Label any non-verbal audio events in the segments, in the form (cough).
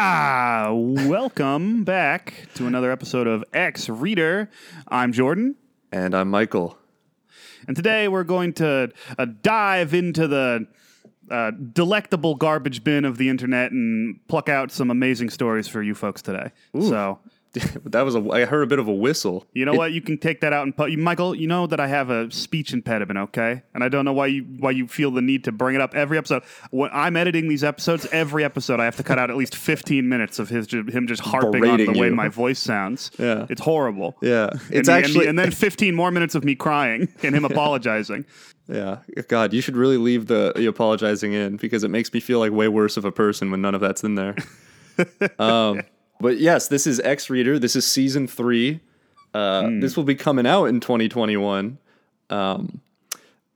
Ah, welcome back to another episode of X Reader. I'm Jordan, And I'm Michael. and today we're going to uh, dive into the uh, delectable garbage bin of the internet and pluck out some amazing stories for you folks today. So, (laughs) that was a. I heard a bit of a whistle. you know what? You can take that out and put. Michael, you know that I have a speech impediment, okay? And I don't know why you why you feel the need to bring it up every episode. When I'm editing these episodes, every episode I have to cut out at least 15 minutes of his him just harping on the way my voice sounds. (laughs) Yeah. it's horrible. Yeah, it's and actually. me- and, then 15 more minutes of me crying (laughs) and him apologizing. yeah, God, you should really leave the, the apologizing in because it makes me feel like way worse of a person when none of that's in there. um, but yes, this is X Reader. This is season three. Uh, This will be coming out in 2021. Um,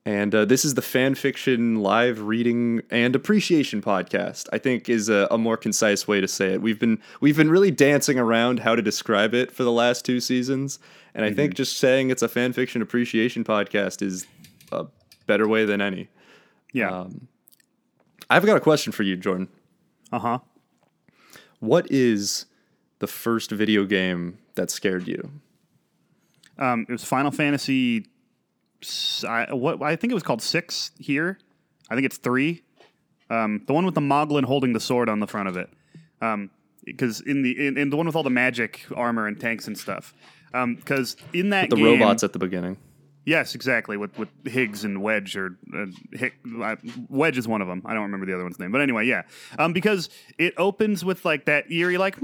and uh, this is the fan fiction live reading and appreciation podcast. I think is a, a more concise way to say it. We've been we've been really dancing around how to describe it for the last two seasons, and I think just saying it's a fan fiction appreciation podcast is a better way than any. Yeah. I've got a question for you, Jordan. Uh huh. What is the first video game that scared you? Um, it was Final Fantasy. I, what I think it was called six here. I think it's three. Um, the one with the Moglin holding the sword on the front of it. Because in the in, in the one with all the magic armor and tanks and stuff. Because in that The game, robots at the beginning. Yes, exactly. With with Higgs and Wedge, or uh, Hick, uh, Wedge is one of them. I don't remember the other one's name, but anyway, yeah. Um, because it opens with like that eerie, like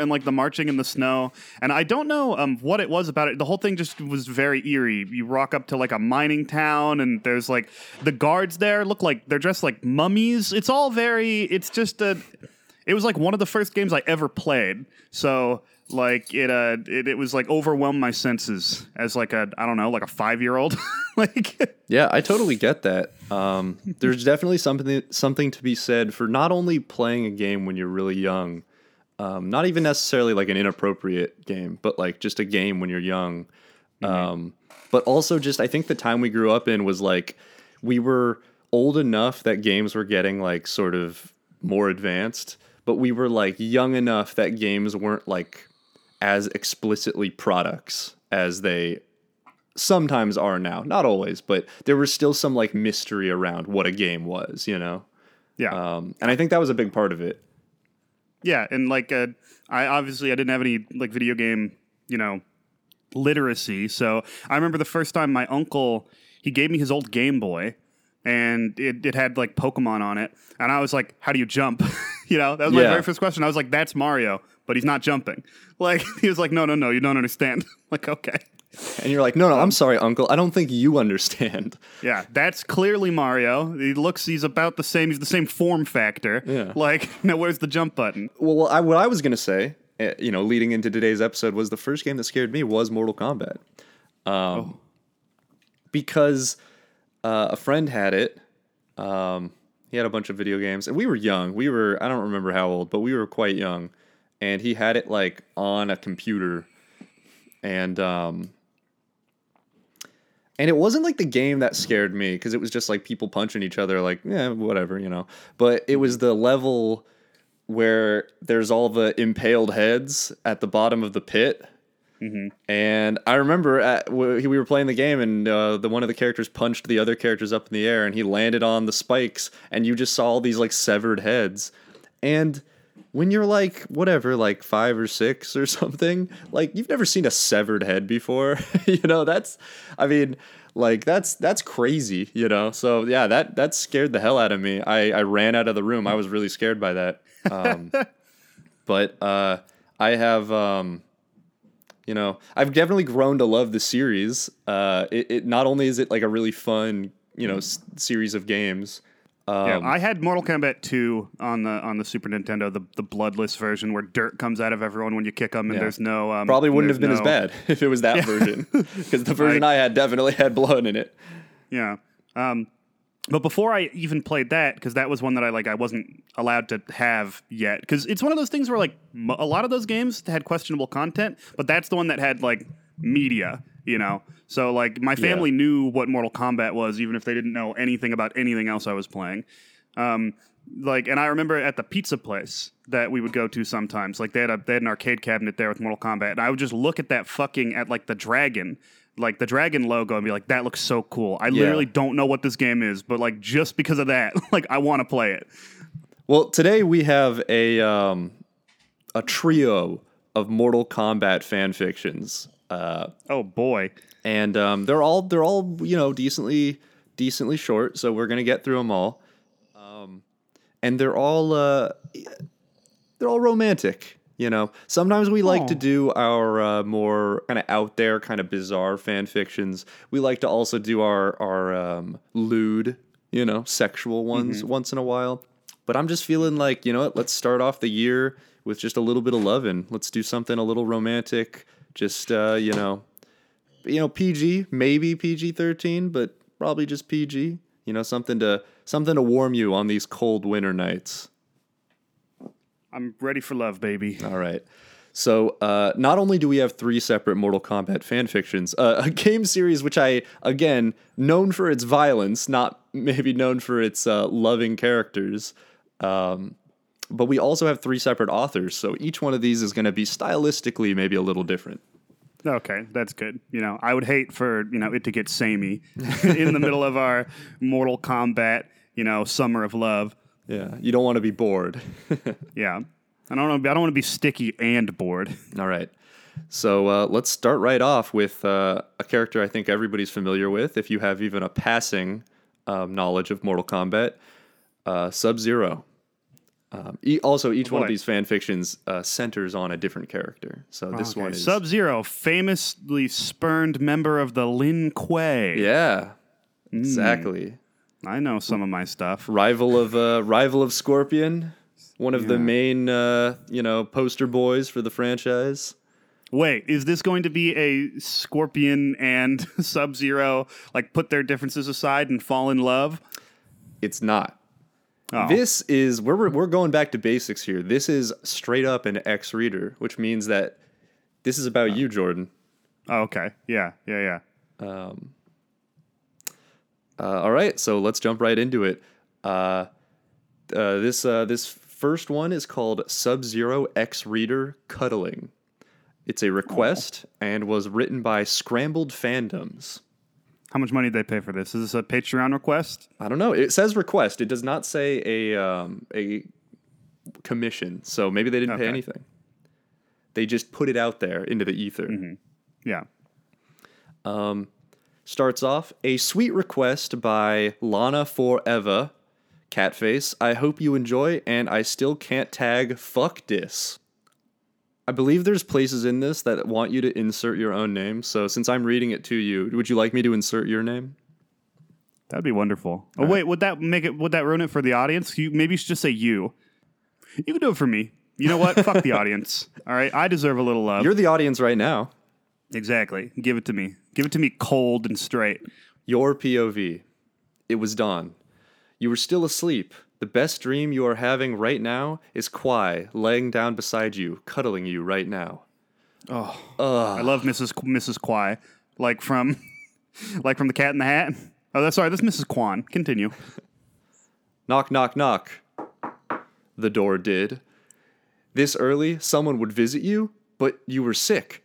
and like the marching in the snow. And I don't know um what it was about it. The whole thing just was very eerie. You rock up to like a mining town, and there's like the guards there look like they're dressed like mummies. It's all very. It's just a. It was like one of the first games I ever played. So like it uh it, it was like overwhelmed my senses as like a I don't know, like a five year old. (laughs) like Yeah, I totally get that. Um, there's definitely something something to be said for not only playing a game when you're really young, um, not even necessarily like an inappropriate game, but like just a game when you're young. Um, but also just I think the time we grew up in was like we were old enough that games were getting like sort of more advanced, but we were like young enough that games weren't like as explicitly products as they sometimes are now. Not always, but there was still some like mystery around what a game was, you know? yeah. Um, and I think that was a big part of it. Yeah, and like uh, I obviously I didn't have any like video game, you know, literacy. So I remember the first time my uncle he gave me his old Game Boy, and it, it had like Pokemon on it, and I was like, "How do you jump?" (laughs) you know, that was my Yeah. very first question. I was like, "That's Mario." But he's not jumping. (laughs) Like (laughs) he was like, "No, no, no, you don't understand." like, okay, And you're like, no, no, I'm sorry, uncle. I don't think you understand. yeah, that's clearly Mario. He looks, he's about the same. He's the same form factor. Yeah. Like, now where's the jump button? Well, well I, what I was going to say, uh, you know, leading into today's episode was the first game that scared me was Mortal Kombat. Um, Because uh, a friend had it. Um, he had a bunch of video games, and we were young. We were, I don't remember how old, but we were quite young. And he had it like on a computer. And, um, and it wasn't like the game that scared me because it was just like people punching each other, like, yeah, whatever, you know. But it was the level where there's all the impaled heads at the bottom of the pit. And I remember at, we we were playing the game, and uh, the one of the characters punched the other characters up in the air, and he landed on the spikes, and you just saw all these like severed heads. And when you're like whatever, like five or six or (laughs) something, like you've never seen a severed head before, (laughs) you know. That's, I mean, like that's that's crazy, you know. So yeah, that that scared the hell out of me. I I ran out of the room. I was really scared by that. Um, (laughs) but uh, I have. Um, you know, I've definitely grown to love the series. Uh, it, it not only is it like a really fun, you know, s- series of games. Um, Yeah, I had Mortal Kombat 2 on the on the Super Nintendo, the the bloodless version where dirt comes out of everyone when you kick them, and Yeah. there's no um, probably wouldn't have been there's as bad (laughs) if it was that version, because the (laughs) version I had definitely had blood in it. Yeah. Um, but before I even played that, because that was one that I like, I wasn't allowed to have yet. Because it's one of those things where like m- a lot of those games had questionable content, but that's the one that had like media, you know. So like my family knew what Mortal Kombat was, even if they didn't know anything about anything else I was playing. Um, like, and I remember at the pizza place that we would go to sometimes. Like, they had a they had an arcade cabinet there with Mortal Kombat, and I would just look at that fucking at like the dragon. Like the dragon logo and be like, that looks so cool. I literally don't know what this game is, but like just because of that, (laughs) like I want to play it. Well, today we have a um, a trio of Mortal Kombat fan fictions, uh, Oh boy. and um, they're all they're all you know decently decently short. So we're gonna get through them all, um, and they're all uh, they're all romantic. You know, sometimes we like to do our uh, more kind of out there, kind of bizarre fan fictions. We like to also do our our um, lewd, you know, sexual ones once in a while. But I'm just feeling like, you know what? Let's start off the year with just a little bit of loving. Let's do something a little romantic. Just uh, you know, you know, PG, maybe PG thirteen, but probably just PG. You know, something to something to warm you on these cold winter nights. I'm ready for love, baby. All right. So, uh, not only do we have three separate Mortal Kombat fan fictions, uh, a game series which I, again, known for its violence, not maybe known for its uh, loving characters, um, but we also have three separate authors. So each one of these is going to be stylistically maybe a little different. Okay, that's good. You know, I would hate for you know it to get samey (laughs) in the middle of our Mortal Kombat, you know, summer of love. Yeah, you don't want to be bored. (laughs) Yeah, I don't know. I don't want to be sticky and bored. (laughs) All right. So uh, let's start right off with uh, a character I think everybody's familiar with, if you have even a passing um, knowledge of Mortal Kombat uh, Sub Zero. Um, e- also, each one of these fan fictions uh, centers on a different character. So this one is. Sub Zero, famously spurned member of the Lin Kuei. yeah, Hmm. exactly. I know some of my stuff. Rival of uh, rival of Scorpion, one of the main uh, you know poster boys for the franchise. Wait, is this going to be a Scorpion and (laughs) Sub Zero like put their differences aside and fall in love? It's not. Oh. This is we're we're going back to basics here. This is straight up an X reader, which means that this is about you, Jordan. Oh, okay. Yeah, yeah, yeah. Uh, all right, so let's jump right into it. Uh, uh, this uh, this first one is called Sub Zero X Reader Cuddling. It's a request and was written by Scrambled Fandoms. How much money did they pay for this? Is this a Patreon request? I don't know. It says request. It does not say a um, a commission. So maybe they didn't pay anything. They just put it out there into the ether. Yeah. Starts off a sweet request by Lana Forever, Catface. I hope you enjoy, and I still can't tag fuck dis. I believe there's places in this that want you to insert your own name. So since I'm reading it to you, would you like me to insert your name? That'd be wonderful. Oh uh-huh. wait, would that make it? Would that ruin it for the audience? You maybe you should just say you. You can do it for me. You know what? Fuck the (laughs) audience. All right, I deserve a little love. You're the audience right now. exactly. Give it to me. Give it to me cold and straight. Your POV. It was dawn. You were still asleep. The best dream you are having right now is Kuai laying down beside you, cuddling you right now. Oh I love Mrs. Qu- Mrs. Kwai, like from, (laughs) like from the Cat in the Hat. Oh, that's sorry. That's Mrs. Kwan. Continue. (laughs) Knock, knock, knock. The door did. This early, someone would visit you, but you were sick.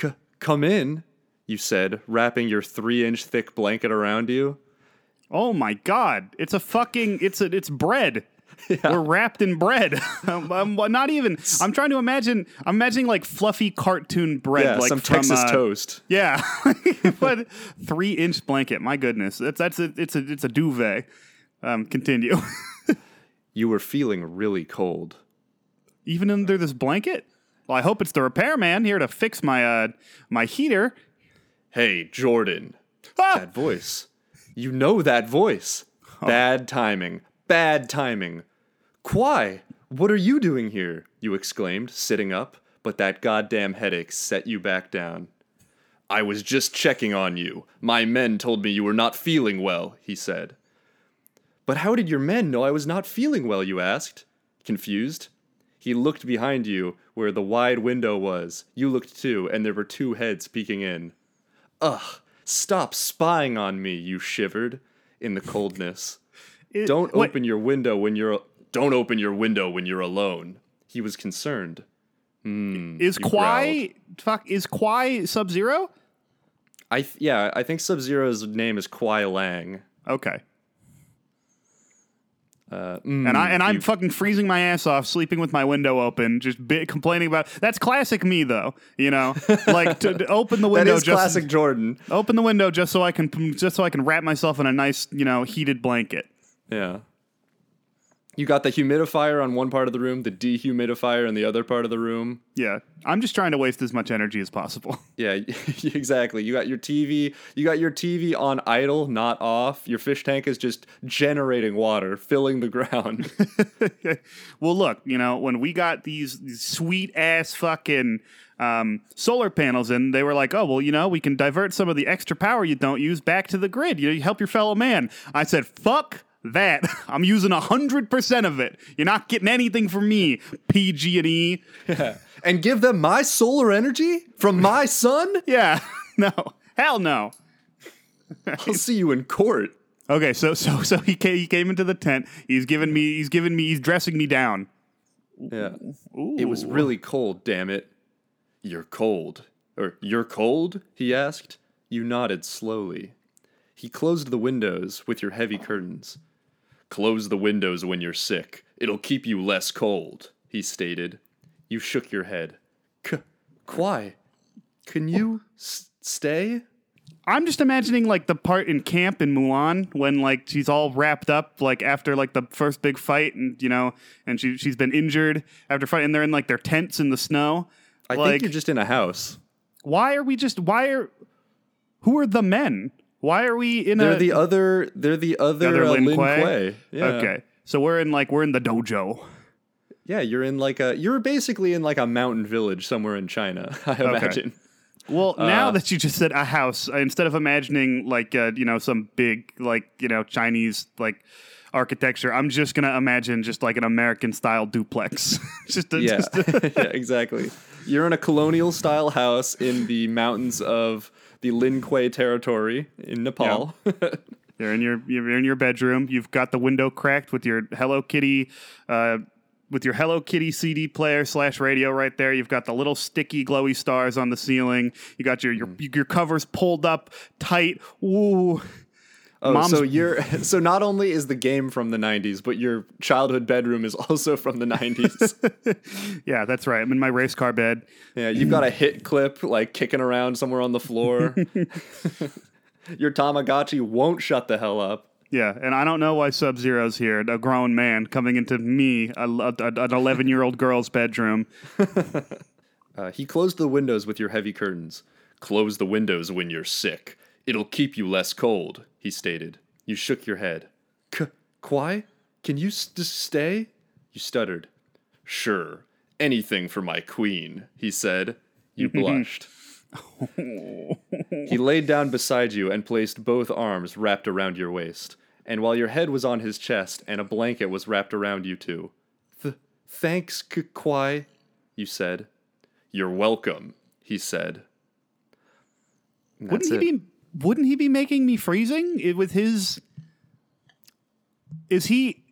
C- come in, you said, wrapping your three inch thick blanket around you. Oh my God! It's a fucking. It's a. It's bread. (laughs) We're wrapped in bread. (laughs) I'm, I'm not even. I'm trying to imagine. I'm imagining like fluffy cartoon bread, Yeah, like some from, Texas uh, toast. Yeah, (laughs) but three inch blanket. My goodness, that's that's a, it's a it's a duvet. Um, continue. You were feeling really cold. Even under this blanket. Well, I hope it's the repairman here to fix my uh my heater. Hey, Jordan. Ah! That voice. You know that voice. Bad timing. Bad timing. Kuai, what are you doing here? You exclaimed, sitting up, but that goddamn headache set you back down. I was just checking on you. My men told me you were not feeling well, he said. But how did your men know I was not feeling well, you asked? Confused. He looked behind you, where the wide window was. You looked too, and there were two heads peeking in. Ugh, stop spying on me, you shivered in the coldness. (laughs) It- Don't wait, open your window when you're don't open your window when you're alone. He was concerned. Hmm, is Kuai fuck? Is Kuai Sub Zero? I th- yeah, I think Sub Zero's name is Kuai Liang. Okay. Uh, And I and I'm you- fucking freezing my ass off, sleeping with my window open, just bi- complaining about. That's classic me, though. You know, like to, to open the (laughs) window is just classic Jordan. open the window just so I can just so I can wrap myself in a nice, you know, heated blanket. Yeah. You got the humidifier on one part of the room, the dehumidifier in the other part of the room. Yeah, I'm just trying to waste as much energy as possible. (laughs) Yeah, (laughs) exactly. You got your TV, you got your TV on idle, not off. Your fish tank is just generating water, filling the ground. (laughs) well, look, you know, when we got these, these sweet ass fucking um, solar panels in, they were like, oh, well, you know, we can divert some of the extra power you don't use back to the grid. You know, you help your fellow man. I said, fuck that. (laughs) I'm using 100% of it. You're not getting anything from me, (laughs) PG and E. (laughs) and give them my solar energy from my sun? Yeah, no, hell no. I'll see you in court. Okay, so so so he came, he came into the tent. He's giving me he's giving me he's dressing me down. Yeah. It was really cold, damn it. You're cold. Or, you're cold? He asked. You nodded slowly. He closed the windows with your heavy curtains. Close the windows when you're sick. It'll keep you less cold, he stated. You shook your head. K- Kuai, can you s- stay? I'm just imagining like the part in camp in Mulan when like she's all wrapped up like after like the first big fight and you know and she she's been injured after fighting and they're in like their tents in the snow. I like think you're just in a house. why are we just why are who are the men? Why are we in a They're the other. They're the other, other uh, Lin Lin Kuei? Kuei. Yeah. Okay. So we're in like we're in the dojo. Yeah, you're in like a. You're basically in like a mountain village somewhere in China. (laughs) I imagine. Well, now Uh, that you just said a house, uh, instead of imagining like uh, you know some big like you know Chinese like architecture, I'm just gonna imagine just like an American style duplex. (laughs) just, a, Yeah, just a- (laughs) yeah, exactly. You're in a colonial style house in the mountains of the Lin Kuei territory in Nepal. (laughs) you're in your you're in your bedroom. You've got the window cracked with your Hello Kitty. Uh, with your Hello Kitty CD player slash radio right there, you've got the little sticky glowy stars on the ceiling. You got your your, Mm. your covers pulled up tight. Ooh, oh, Mom's- so you're (laughs) so not only is the game from the 90s, but your childhood bedroom is also from the 90s. (laughs) yeah, that's right. I'm in my race car bed. yeah, you've got a hit clip like kicking around somewhere on the floor. (laughs) your Tamagotchi won't shut the hell up. Yeah, and I don't know why Sub Zero's here, a grown man coming into me, a, a- an 11 year old girl's bedroom. Uh, he closed the windows with your heavy curtains. Close the windows when you're sick. It'll keep you less cold, he stated. You shook your head. K- Kuai? Can you s- stay? You stuttered. Sure. Anything for my queen, he said. You (laughs) blushed. he laid down beside you and placed both arms wrapped around your waist. And while your head was on his chest and a blanket was wrapped around you too. Th- thanks, K- Kuai, you said. You're welcome, he said. And Wouldn't that's he it. be? Wouldn't he be making me freezing with his? Is he?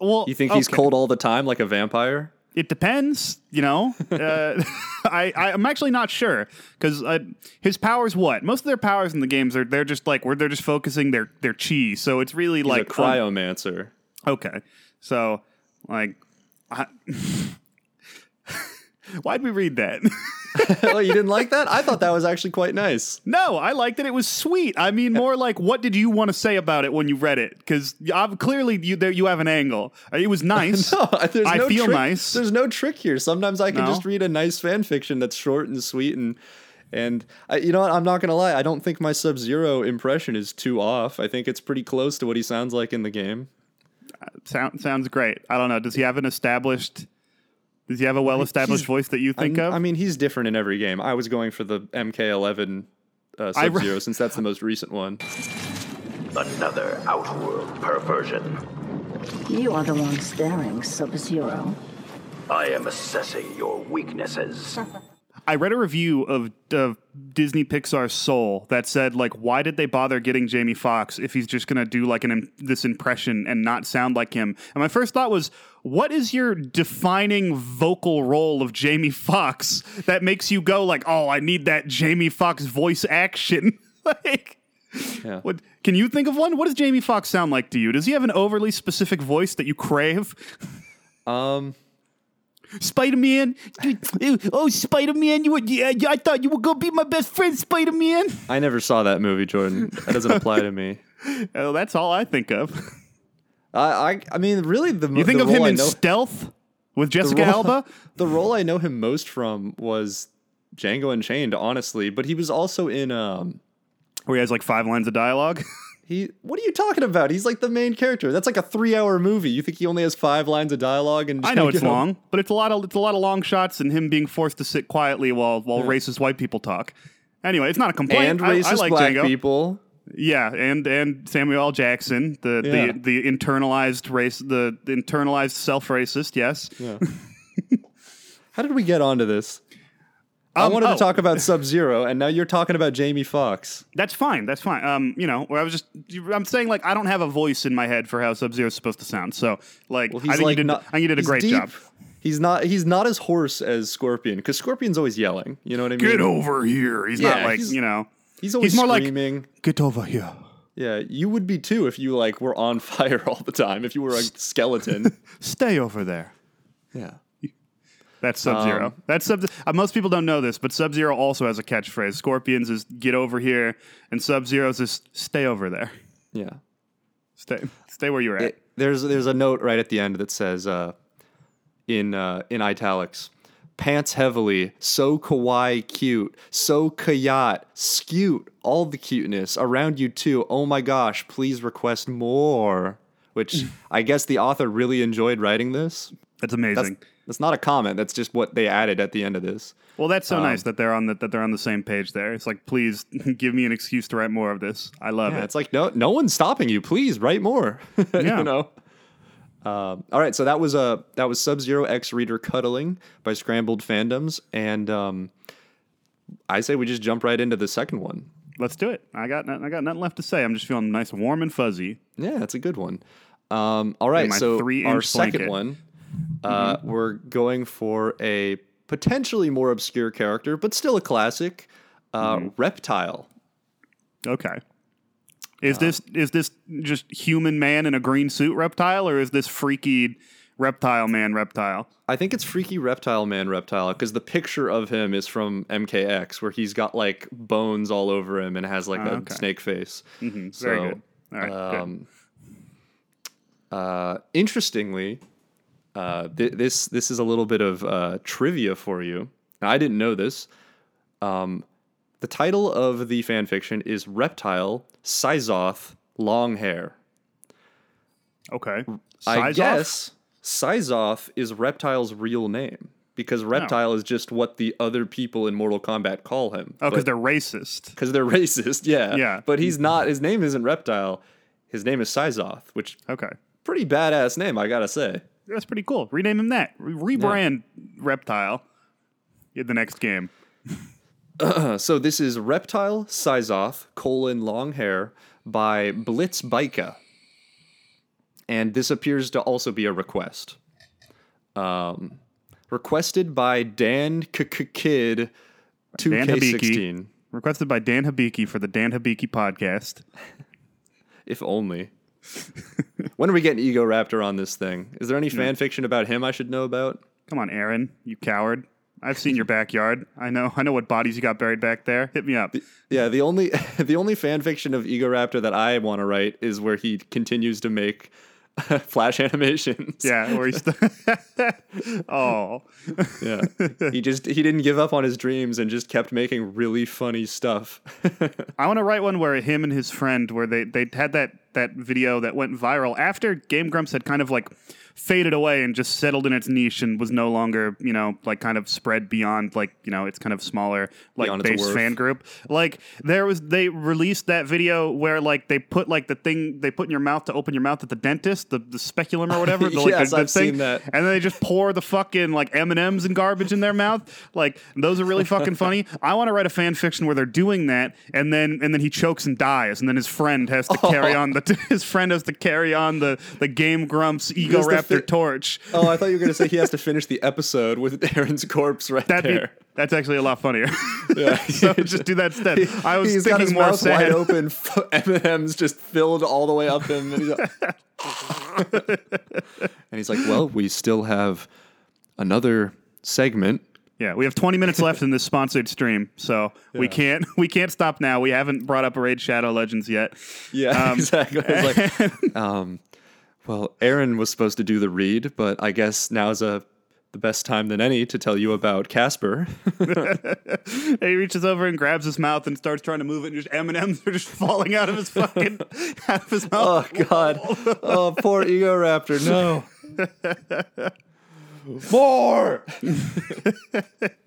Well, You think he's cold all the time like a vampire? It depends, you know. (laughs) uh, (laughs) I, I I'm actually not sure because uh, his powers. What most of their powers in the games are they're just like where they're just focusing their their chi. So it's really He's like a cryomancer. Okay. So, like, I, (laughs) why'd we read that? (laughs) oh, you didn't like that? I thought that was actually quite nice. no, I liked it. It was sweet. I mean, more like, what did you want to say about it when you read it? Because clearly you there you have an angle. Uh, It was (laughs) nice. No, (laughs) there's I no feel trick. nice. There's no trick here. Sometimes I can No? just read a nice fan fiction that's short and sweet and and I, you know what? I'm not gonna lie. I don't think my Sub Zero impression is too off. I think it's pretty close to what he sounds like in the game. Sound, sounds great. I don't know. Does he have an established? Does he have a well-established voice that you think I'm- of? I mean, he's different in every game. I was going for the MK11 uh, Sub Zero since that's the most recent one. Another outworld perversion. You are the one staring, Sub-Zero. I am assessing your weaknesses. (laughs) I read a review of, of Disney Pixar's Soul that said like, why did they bother getting Jamie Foxx if he's just gonna do like an this impression and not sound like him? And my first thought was, what is your defining vocal role of Jamie Foxx that makes you go like, oh, I need that Jamie Foxx voice action? (laughs) like, Yeah. what can you think of one? What does Jamie Foxx sound like to you? Does he have an overly specific voice that you crave? (laughs) Um, Spider Man, oh Spider Man, you were, yeah, I thought you were gonna be my best friend, Spider Man. I never saw that movie, Jordan. That doesn't apply to me. (laughs) Oh, that's all I think of. (laughs) I, I, I mean, really, the You think the of him I in know, Stealth with the Jessica role- Alba? (laughs) The role I know him most from was Django Unchained, honestly. But he was also in um, Where he has like five lines of dialogue. He. What are you talking about? He's like the main character. That's like a three-hour movie. You think he only has five lines of dialogue? And I know it's long, but it's a lot of it's a lot of long shots and him being forced to sit quietly while while racist white people talk. Anyway, it's not a complaint. and I- racist I, like black Django. people. Yeah, and and Samuel L. Jackson, the Yeah. the the internalized race, the, the internalized self racist. Yes. Yeah. (laughs) How did we get onto this? I Um, wanted oh. to talk about Sub Zero, and now you're talking about Jamie Foxx. That's fine. That's fine. Um, you know, I was just I'm saying like I don't have a voice in my head for how Sub Zero is supposed to sound. So like Well, I think like you did not, I think you did a great deep. job. He's not. He's not as hoarse as Scorpion because Scorpion's always yelling. You know what I mean? Get over here. He's Yeah, not like he's- you know. He's always he's more like- screaming. Get over here. yeah, you would be too if you like were on (laughs) fire all the time. If you were a skeleton. (laughs) Stay over there. yeah. That's Sub Zero. Um, That's Sub. Uh, most people don't know this, but Sub Zero also has a catchphrase. Scorpions is "Get over here," and Sub Zero's is "Stay over there." Yeah. Stay, stay where you're at. It- there's there's a note right at the end that says uh, in uh, in italics. Pants heavily, so kawaii cute, so kayat, skewt, all the cuteness around you too. Oh my gosh, please request more. Which (laughs) I guess the author really enjoyed writing this. That's That's amazing. that's not a comment. That's just what they added at the end of this. well, that's so um, nice that they're on the that they're on the same page there. It's like, please (laughs) give me an excuse to write more of this. I love Yeah, it. it's like no no one's stopping you. Please write more. (laughs) Yeah. you know. Um, all right, so that was a that was Sub Zero X Reader Cuddling by Scrambled Fandoms, and um, I say we just jump right into the second one. Let's do it. I got nothing, I got nothing left to say. I'm just feeling nice, warm, and fuzzy. Yeah, that's a good one. Um, all right, so our second blanket. one, uh, we're going for a potentially more obscure character, but still a classic, uh, Reptile. Okay. Is Uh, this is this just human man in a green suit reptile, or is this freaky reptile man reptile? I think it's Freaky Reptile Man Reptile because the picture of him is from MKX where he's got like bones all over him and has like a okay. snake face. Mhm, So, Very good. All right. good. um, uh, interestingly, uh, th- this this is a little bit of uh, trivia for you. Now, I didn't know this. Um, the title of the fan fiction is Reptile Syzoth Long Hair. Okay. I guess Syzoth is Reptile's real name because Reptile is just what the other people in Mortal Kombat call him. Oh, because they're racist. because they're (laughs) racist. Yeah, Yeah. But he's not. His name isn't Reptile. His name is Syzoth, which Okay. pretty badass name, I gotta say. That's pretty cool. Rename him that. Re- rebrand Reptile in the next game. Uh, (clears throat) so this is Reptile Syzoth colon long hair by Blitz Bika, and this appears to also be a request. Um, requested by Dan Kid two Dan K Hibiki. sixteen. Requested by Dan Habiki for the Dan Habiki podcast. If only. (laughs) when are we getting Egoraptor on this thing? Is there any fan fiction about him I should know about? Come on, Arin, you coward. I've seen your backyard. I know. I know what bodies you got buried back there. Hit me up. Yeah, the only (laughs) the only fan fiction of Egoraptor that I want to write is where he continues to make (laughs) flash animations. Yeah, or he's. oh, (laughs) yeah. He just he didn't give up on his dreams and just kept making really funny stuff. I want to write one where him and his friend, where they they had that that video that went viral after Game Grumps had kind of like faded away and just settled in its niche and was no longer, you know, like kind of spread beyond like, you know, its kind of smaller like Beyond base fan group. Like there was they released that video where like they put like the thing they put in your mouth to open your mouth at the dentist, the, the speculum or whatever. (laughs) the, like, Yes, the, the I've thing, seen that. And then they just pour the fucking like M and M's and garbage in their mouth. Like those are really fucking (laughs) funny. I want to write a fan fiction where they're doing that, and then and then he chokes and dies, and then his friend has to (laughs) carry on the (laughs) his friend has to carry on the the Game Grumps Egoraptor fi- torch. Oh, I thought you were going to say he has to (laughs) finish the episode with Arin's corpse right That'd be, there. that's actually a lot funnier. (laughs) Yeah. so just do that instead. I was he's thinking got his more mouth sad. wide open, M and M's just filled all the way up him, and he's, like, and he's like, "Well, we still have another segment." Yeah, we have 20 minutes left in this sponsored stream, so we can't (laughs) we can't stop now. We haven't brought up Raid Shadow Legends yet. Yeah, (laughs) Um, exactly. Like, (laughs) um, well, Arin was supposed to do the read, but I guess now's a the best time than any to tell you about Casper. he reaches over and grabs his mouth and starts trying to move it, and just M and M's are just falling out of his fucking out of his mouth. oh. God! Oh, poor Egoraptor. No. More. (laughs)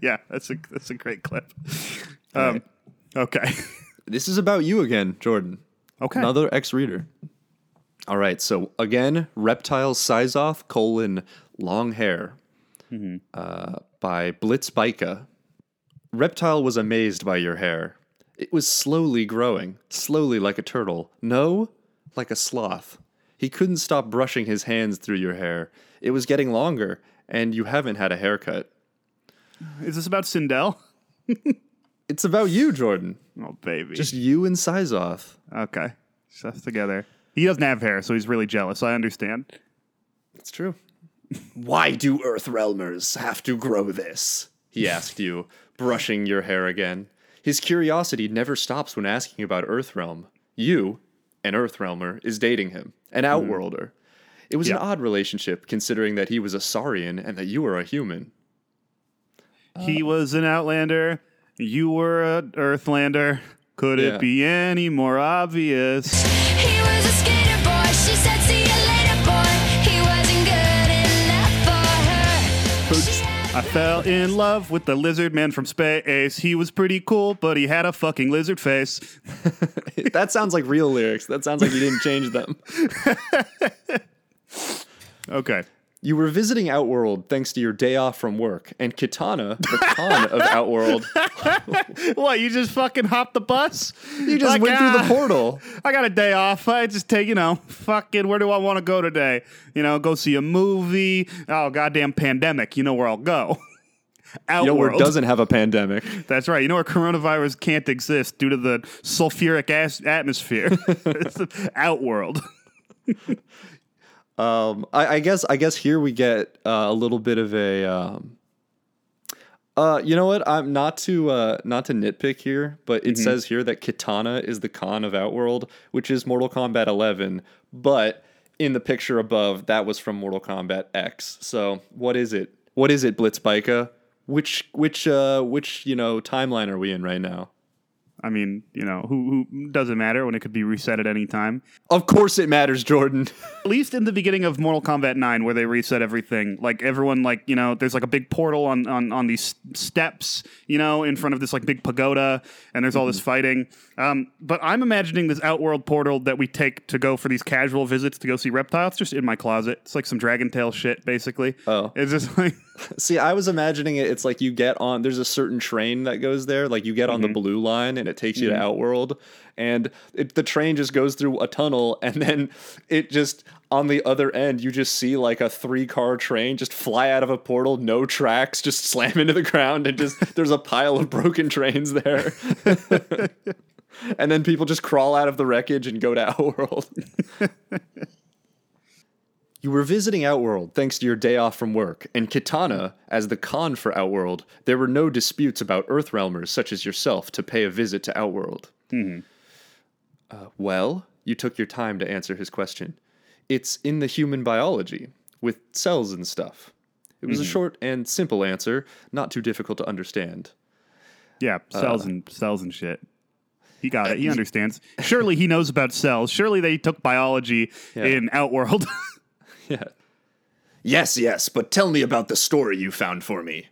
Yeah, that's a that's a great clip. Um, okay, (laughs) This is about you again, Jordan. okay. Another ex-reader. All right, so again, Reptile Syzoth colon long hair uh, by Blitz Bika. Reptile was amazed by your hair. It was slowly growing, slowly like a turtle. No, like a sloth. He couldn't stop brushing his hands through your hair. It was getting longer, and you haven't had a haircut. Is this about Sindel? (laughs) It's about you, Jordan. Oh baby, Just you and Syzoth. okay. Stuff together. He doesn't have hair, so he's really jealous. I understand. It's true. Why do Earth Realmers have to grow this? He asked you, brushing your hair again. His curiosity never stops when asking about Earthrealm. You, an Earthrealmer, is dating him, an hmm. Outworlder. It was Yeah. an odd relationship, considering that he was a Saurian and that you were a human. He uh, was an Outlander. You were an Earthlander. Could Yeah. it be any more obvious? He was a skater boy. She said, "See you later, boy." He wasn't good enough for her. She I fell in love with the lizard man from space. He was pretty cool, but he had a fucking lizard face. (laughs) that sounds like real lyrics. That sounds like you didn't change them. (laughs) Okay. You were visiting Outworld thanks to your day off from work, and Kitana, the Kahn of (laughs) Outworld, What, you just fucking hopped the bus? you just Like, went through the ah, portal. I got a day off. I just take, you know, fucking, where do I want to go today? You know, go see a movie. Oh, goddamn pandemic. You know where I'll go. (laughs) You know where it Outworld. doesn't have a pandemic. (laughs) That's right. You know where coronavirus can't exist due to the sulfuric as- atmosphere. it's the Outworld. Um, I, I guess I guess here we get uh, a little bit of a. Um, uh, you know what? I'm not to uh, not to nitpick here, but it says here that Kitana is the Khan of Outworld, which is Mortal Kombat 11. But in the picture above, that was from Mortal Kombat X. So what is it? What is it, Blitz Bika? Which which uh which you know timeline are we in right now? I mean, you know, who, who doesn't matter when it could be reset at any time. Of course it matters, Jordan. (laughs) At least in the beginning of Mortal Kombat 9 where they reset everything, like everyone like, you know, there's like a big portal on on on these steps, you know, in front of this like big pagoda and there's all this fighting. Um, but I'm imagining this outworld portal that we take to go for these casual visits to go see reptiles just in my closet. It's like some Dragon Tales shit basically. Oh. It's just like (laughs) See, I was imagining it. It's like you get on. There's a certain train that goes there. Like you get on the mm-hmm. blue line, and it takes you to mm-hmm. Outworld, and it, the train just goes through a tunnel, (laughs) and then it just on the other end, you just see like a three car train just fly out of a portal, no tracks, just slam into the ground, and just (laughs) there's a pile of broken trains there. and then people just crawl out of the wreckage and go to Outworld. You were visiting Outworld thanks to your day off from work, and Kitana, as the Kahn for Outworld, there were no disputes about Earthrealmers such as yourself to pay a visit to Outworld. Mm-hmm. Uh, well, you took your time to answer his question. It's in the human biology, with cells and stuff. It was a mm-hmm. short and simple answer, not too difficult to understand. yeah, uh, cells and cells and shit. He got it. He uh, understands. Surely he knows about cells. Surely they took biology Yeah. in Outworld. (laughs) Yeah. (laughs) Yes, yes, but tell me about the story you found for me.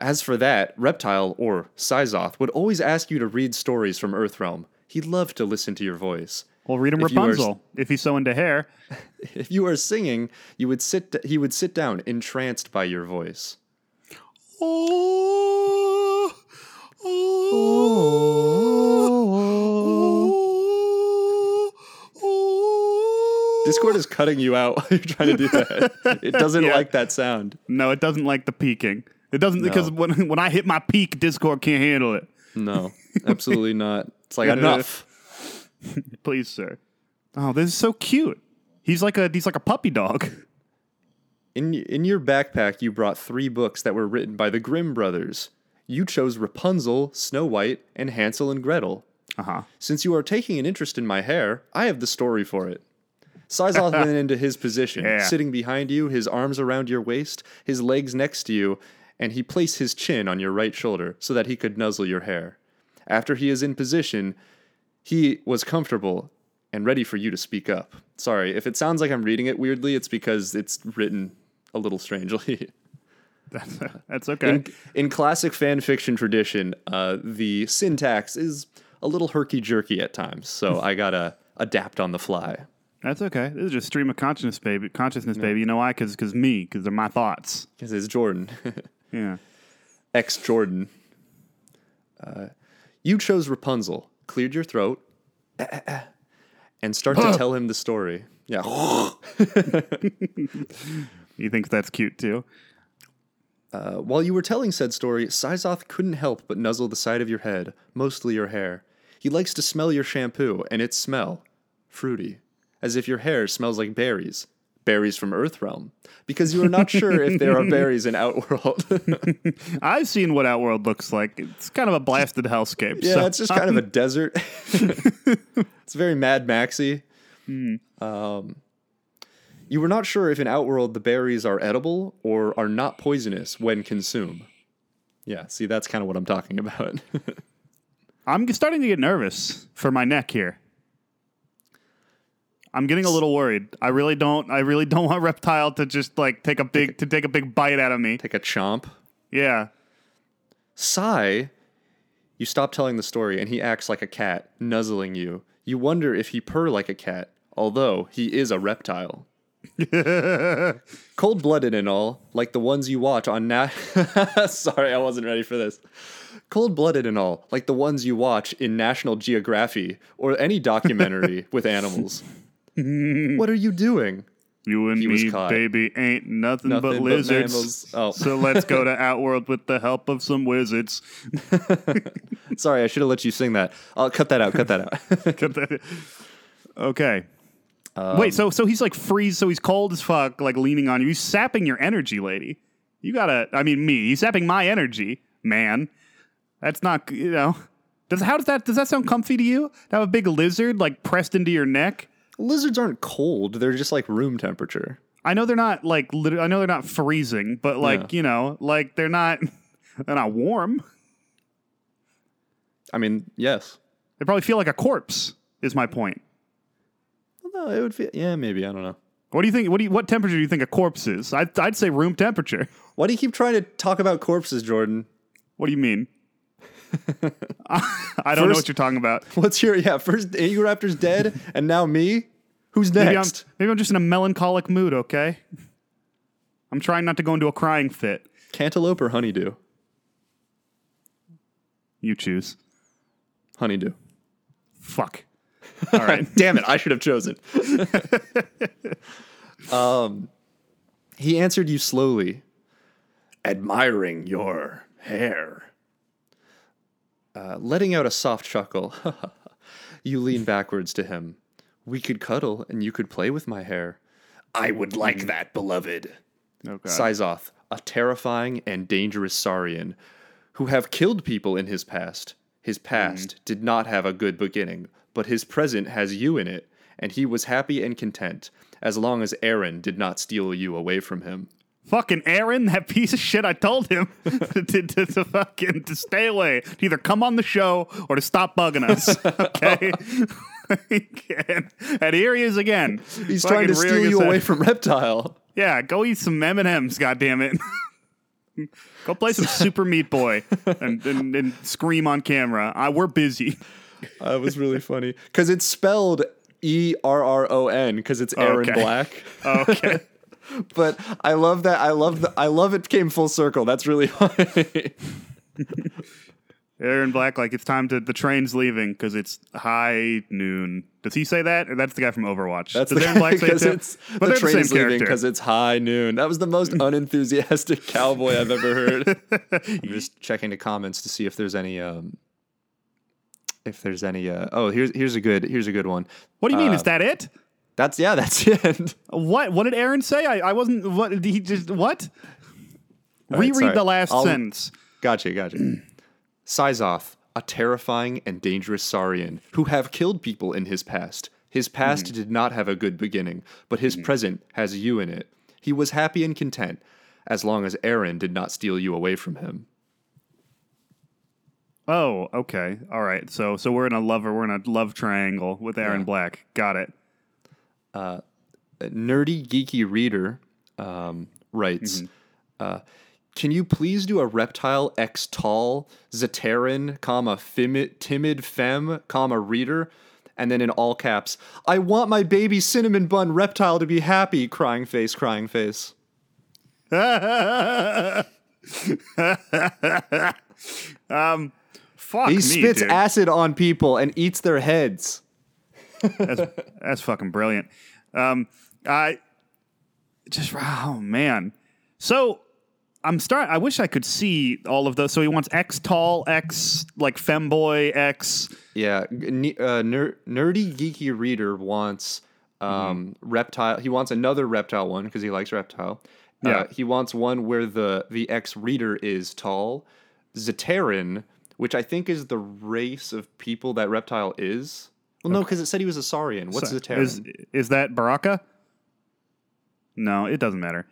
As for that, Reptile, or Syzoth, would always ask you to read stories from Earthrealm. He loved to listen to your voice. well, read him If you are- Rapunzel if he's so into hair. (laughs) If you are singing, you would sit he would sit down entranced by your voice. Oh, oh. Discord is cutting you out (laughs) while you're trying to do that. It doesn't (laughs) Yeah. like that sound. No, it doesn't like the peaking. It doesn't because when when I hit my peak, Discord can't handle it. No, (laughs) absolutely not. It's like enough. Please, sir. Oh, this is so cute. He's like a he's like a puppy dog. In in your backpack, you brought three books that were written by the Grimm brothers. You chose Rapunzel, Snow White, and Hansel and Gretel. Uh huh. Since you are taking an interest in my hair, I have the story for it. Syzoth went into his position, Yeah. sitting behind you, his arms around your waist, his legs next to you, and he placed his chin on your right shoulder so that he could nuzzle your hair. After he is in position, he was comfortable and ready for you to speak up. Sorry, if it sounds like I'm reading it weirdly, it's because it's written a little strangely. (laughs) That's, that's okay. In, in classic fan fiction tradition, uh, the syntax is a little herky jerky at times, so I gotta adapt on the fly. That's okay. This is just stream of consciousness, baby. Consciousness, baby. You know why? Because because me. Because they're my thoughts. Because it's Jordan, (laughs) Yeah. ex Jordan. Uh, you chose Rapunzel, cleared your throat, and start to tell him the story. Yeah. (laughs) (laughs) He thinks that's cute too. Uh, while you were telling said story, Syzoth couldn't help but nuzzle the side of your head, mostly your hair. He likes to smell your shampoo, and its smell fruity, as if your hair smells like berries. Berries from Earthrealm, because you are not sure if there are berries in Outworld. (laughs) I've seen what Outworld looks like. It's kind of a blasted hellscape. yeah, so it's just kind of a (laughs) desert. (laughs) it's very Mad Maxy. Um, you were not sure if in Outworld the berries are edible or are not poisonous when consumed. Yeah, see, that's kind of what I'm talking about. I'm starting to get nervous for my neck here. I'm getting a little worried. I really don't. I really (laughs) don't want Reptile to just like take a big to take a big bite out of me. Take a chomp. Yeah. Sai, you stop telling the story and he acts like a cat, nuzzling you. You wonder if he purr like a cat, although he is a reptile. (laughs) Cold blooded and all, like the ones you watch on Nat. (laughs) Sorry, I wasn't ready for this. Cold blooded and all, like the ones you watch in National Geography or any documentary with animals. What are you doing? You and He me, caught. baby, ain't nothing, but Nothing but lizards. mammals. Oh. So let's go (laughs) to Outworld with the help of some wizards. (laughs) Sorry, I should have let you sing that. I'll cut that out. Cut that out. (laughs) Cut that- okay. Um, Wait, so so he's like freeze, so he's cold as fuck, like leaning on you. He's sapping your energy, lady. You gotta, I mean, me. He's sapping my energy, man. That's not, you know. Does how does that does that sound comfy to you? To have a big lizard like pressed into your neck? Lizards aren't cold; they're just like room temperature. I know they're not like lit- I know they're not freezing, but like Yeah. you know, like they're not (laughs) they're not warm. I mean, yes. They probably feel like a corpse. Is my point. No, it would feel. Yeah, maybe. I don't know. What do you think? What do you, what temperature do you think a corpse is? I'd, I'd say room temperature. Why do you keep trying to talk about corpses, Jordan? What do you mean? (laughs) I don't know what you're talking about. What's your yeah? First, Raptor's dead, and now me. Who's Maybe I'm, next? maybe I'm just in a melancholic mood, okay? I'm trying not to go into a crying fit. Cantaloupe or honeydew? You choose. Honeydew. Fuck. All right. (laughs) Damn it! I should have chosen. (laughs) um, he answered you slowly, admiring your hair. Uh, letting out a soft chuckle, (laughs) you lean backwards to him. We could cuddle, and you could play with my hair. I would like that, beloved. Okay. Syzoth, a terrifying and dangerous Saurian, who have killed people in his past. His past did not have a good beginning, but his present has you in it, and he was happy and content, as long as Erron did not steal you away from him. Fucking Aaron, that piece of shit. I told him (laughs) to, to, to fucking to stay away, to either come on the show or to stop bugging us. (laughs) Okay. (laughs) and, and here he is again. He's trying to steal you head. away from Reptile. Yeah, go eat some M and M's. God damn it. go play some Super Meat Boy and, and, and scream on camera. I, we're busy. That was really funny because it's spelled E R R O N because it's Aaron Okay. Black. Okay. But I love that. I love the. I love it came full circle. That's really (laughs) funny. Erron Black, like it's time to the train's leaving because it's high noon. Does he say that? Or that's the guy from Overwatch. That's Does the Erron Black say it because it's But the they're the train same is leaving because it's high noon. That was the most (laughs) unenthusiastic cowboy I've ever heard. (laughs) I'm just checking the comments to see if there's any. Um, if there's any. Uh, oh, here's here's a good here's a good one. What do you mean? Uh, Is that it? That's yeah. (laughs) That's it. What? What did Aaron say? I, I wasn't. What did he just? What? All right, Reread sorry. the last I'll- sentence. Gotcha, gotcha. (clears throat) Syzoth, a terrifying and dangerous Saurian who have killed people in his past. His past mm-hmm. did not have a good beginning, but his mm-hmm. present has you in it. He was happy and content as long as Erron did not steal you away from him. Oh, okay. All right. So so we're in a lover. We're in a love triangle with Erron Yeah. Black. Got it. A nerdy geeky reader um, writes uh, Can you please do a reptile X tall, Zaterran, comma, fimi- timid fem comma, reader? And then in all caps, I want my baby cinnamon bun reptile to be happy, crying face, crying face. (laughs) um Fuck He me, spits dude. acid on people and eats their heads. That's fucking brilliant. Um, I just oh man. So I'm start. I wish I could see all of those. So he wants X tall, X like femboy, X. Yeah, ne- uh, ner- nerdy geeky reader wants um, reptile. He wants another reptile one because he likes reptile. Yeah. Uh, he wants one where the the ex reader is tall. Zaterran, which I think is the race of people that reptile is. Well, no, because it said he was a Saurian. What's So- Zaterran? Is is that Baraka? No, it doesn't matter.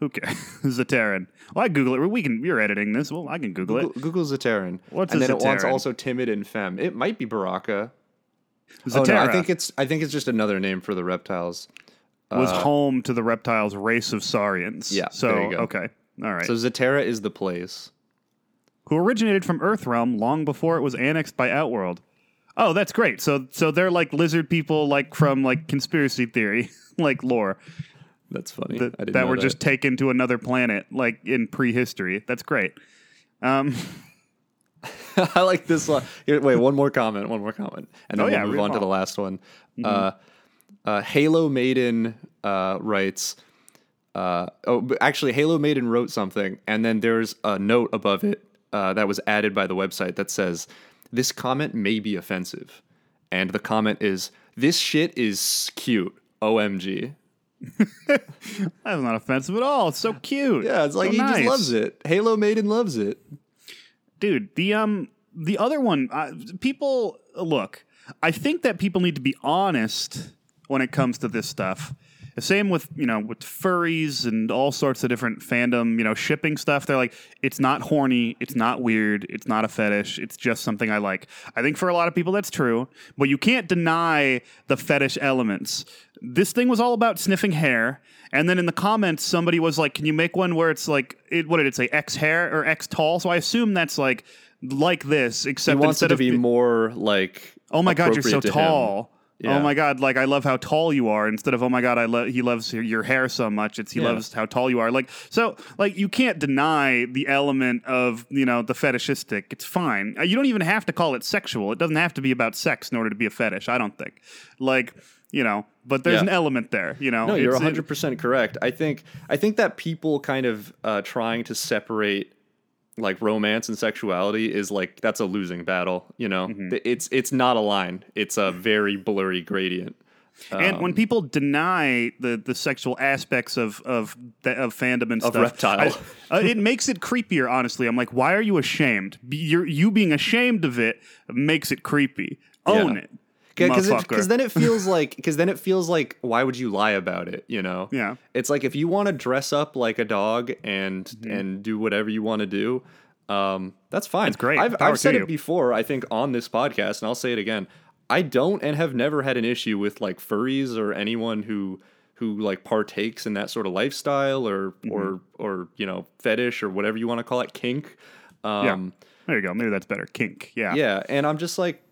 Who cares? (laughs) Zaterran. Well, I Google it. We can. You're editing this. Well, I can Google, Google, Google Zaterran. What's and a then it wants also timid and femme. It might be Baraka. it. Oh, no, I think it's I think it's just another name for the reptiles. was uh, home to the reptiles' race of saurians. Yeah, So there you go. okay. All right. So Zaterra is the place. who originated from Earthrealm long before it was annexed by Outworld. Oh, that's great. So so they're like lizard people like from like conspiracy theory (laughs) like lore That's funny. that, I didn't that were just taken to another planet like in prehistory. That's great. Um (laughs) I like this one. Here, wait, one more comment. One more comment, and then Oh, we'll yeah, move read on to the last one. Uh, uh, Halo Maiden uh, writes. Uh, oh, actually, Halo Maiden wrote something, and then there's a note above it uh, that was added by the website that says, "This comment may be offensive," and the comment is, "This shit is cute." OMG. (laughs) that's not offensive at all. It's so cute. Yeah, it's like So he nice. just loves it. Halo Maiden loves it. dude the um the other one uh, people look i think that people need to be honest when it comes to this stuff same with you know with furries and all sorts of different fandom you know shipping stuff they're like it's not horny it's not weird it's not a fetish it's just something i like i think for a lot of people that's true but you can't deny the fetish elements this thing was all about sniffing hair and then in the comments somebody was like can you make one where it's like it, what did it say x hair or x tall so i assume that's like like this except He wants it instead to of be more like. oh my god you're so tall! him. Tall Yeah. oh my god like i love how tall you are instead of oh my god i love he loves your, your hair so much it's he Yeah. loves how tall you are like so like you can't deny the element of you know the fetishistic it's fine Uh, you don't even have to call it sexual it doesn't have to be about sex in order to be a fetish i don't think like you know but there's Yeah. an element there you know No, you're 100 percent correct. I think I think that people kind of uh, trying to separate like romance and sexuality is like that's a losing battle. You know, Mm-hmm. It's it's not a line. It's a very blurry gradient. and Um, when people deny the, the sexual aspects of of the, of fandom and Of stuff, Reptile. I- uh, it makes it creepier. Honestly, I'm like, why are you ashamed? Be- You're, you being ashamed of it makes it creepy. Own Yeah. it. Because then it feels like because then it feels like why would you lie about it you know Yeah. it's like if you want to dress up like a dog and and do whatever you want to do um that's fine It's Mm-hmm. great. i've, I've said it you. before i think on this podcast and i'll say it again i don't and have never had an issue with like furries or anyone who who like partakes in that sort of lifestyle or Mm-hmm. or or you know fetish or whatever you want to call it kink um yeah. There you go. Maybe that's better. Kink. Yeah. yeah, and I'm just like,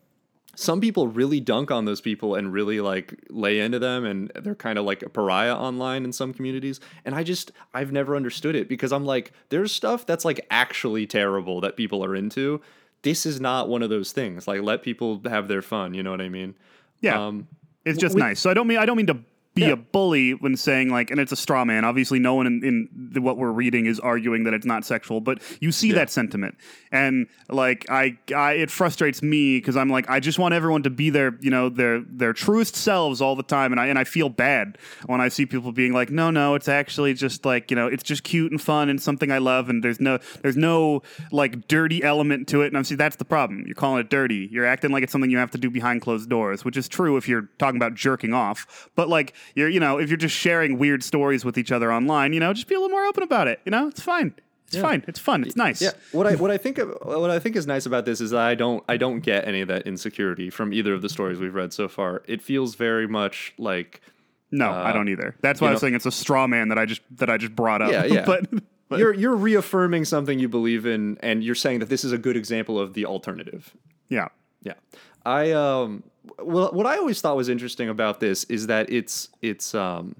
some people really dunk on those people and really like lay into them, and they're kind of like a pariah online in some communities. And I just, I've never understood it because I'm like, there's stuff that's like actually terrible that people are into. This is not one of those things. Like, let people have their fun. You know what I mean? Yeah. Um, It's just we- nice. So I don't mean I don't mean to be Yeah. a bully when saying like, and it's a straw man. Obviously, no one in, in the, what we're reading is arguing that it's not sexual, but you see that sentiment, and like I, I it frustrates me because I'm like I just want everyone to be their you know their their truest selves all the time, and I and I feel bad when I see people being like, no, no, it's actually just like you know it's just cute and fun and something I love, and there's no there's no like dirty element to it, and I'm see that's the problem. You're calling it dirty. You're acting like it's something you have to do behind closed doors, which is true if you're talking about jerking off. But like you're, you know, if you're just sharing weird stories with each other online, you know, just be a little more open about it. You know, it's fine. It's fine. It's fun. It's nice. Yeah, what I what I think of, what I think is nice about this is that I don't I don't get any of that insecurity from either of the stories we've read so far. It feels very much like No, I don't either. That's why Uh, I was know- saying it's a straw man that I just that I just brought up. Yeah, (laughs) yeah. but, but you're you're reaffirming something you believe in, and you're saying that this is a good example of the alternative. yeah. Yeah, I um, well, what I always thought was interesting about this is that it's it's um,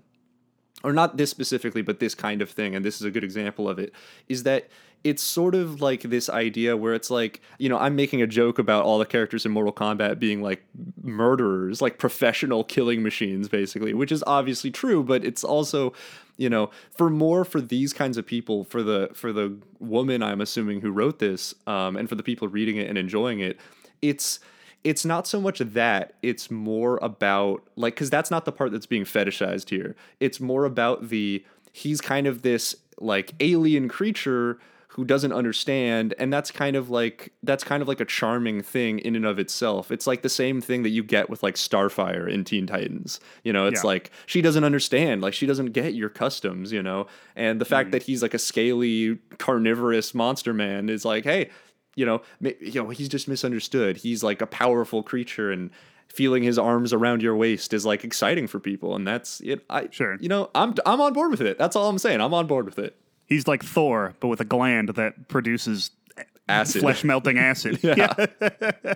or not this specifically, but this kind of thing, and this is a good example of it. Is that it's sort of like this idea where it's like you know I'm making a joke about all the characters in Mortal Kombat being like murderers, like professional killing machines, basically, which is obviously true, but it's also you know for more for these kinds of people for the for the woman i'm assuming who wrote this um, and for the people reading it and enjoying it it's it's not so much that it's more about like because that's not the part that's being fetishized here. It's more about the he's kind of this like alien creature who doesn't understand and that's kind of like that's kind of like a charming thing in and of itself. It's like the same thing that you get with like starfire in teen titans. You know it's Yeah. like she doesn't understand like she doesn't get your customs you know? And the fact hmm. that he's like a scaly carnivorous monster man is like hey you know you know he's just misunderstood he's like a powerful creature and feeling his arms around your waist is like exciting for people and that's it i Sure. you know i'm i'm on board with it that's all i'm saying i'm on board with it He's like Thor, but with a gland that produces acid flesh melting acid. (laughs) yeah. (laughs)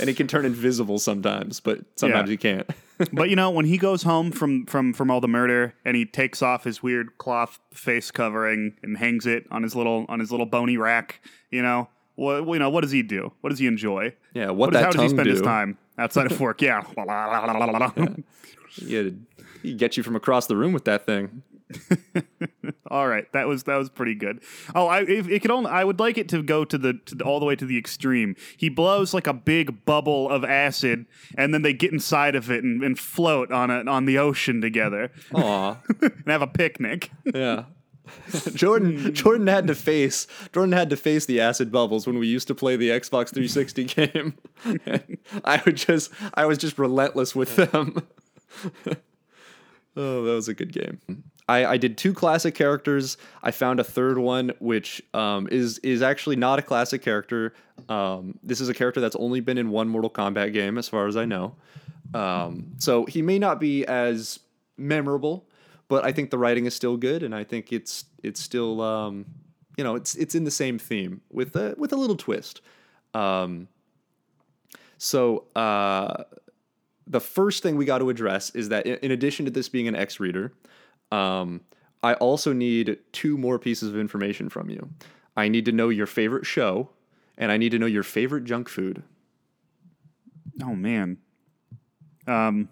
and he can turn invisible sometimes but sometimes Yeah. he can't (laughs) but you know, when he goes home from from from all the murder and he takes off his weird cloth face covering and hangs it on his little on his little bony rack, you know, what you know, what does he do? What does he enjoy? Yeah, what that how does he spend his time outside of (laughs) work? Yeah. yeah he get you from across the room with that thing (laughs) All right, that was that was pretty good. Oh, I if it could only I would like it to go to the to the, all the way to the extreme. He blows like a big bubble of acid, and then they get inside of it and, and float on it on the ocean together Aw. (laughs) and have a picnic. Yeah. (laughs) Jordan Jordan had to face Jordan had to face the acid bubbles when we used to play the Xbox 360 game. (laughs) I would just I was just relentless with them. (laughs) oh, that was a good game. I, I did two classic characters. I found a third one, which um, is is actually not a classic character. Um, this is a character that's only been in one Mortal Kombat game, as far as I know. Um, so he may not be as memorable, but I think the writing is still good, and I think it's it's still um, you know it's it's in the same theme with a with a little twist. Um, so uh, the first thing we got to address is that in, addition to this being an X reader, um, I also need two more pieces of information from you. I need to know your favorite show, and I need to know your favorite junk food. Oh man. Um.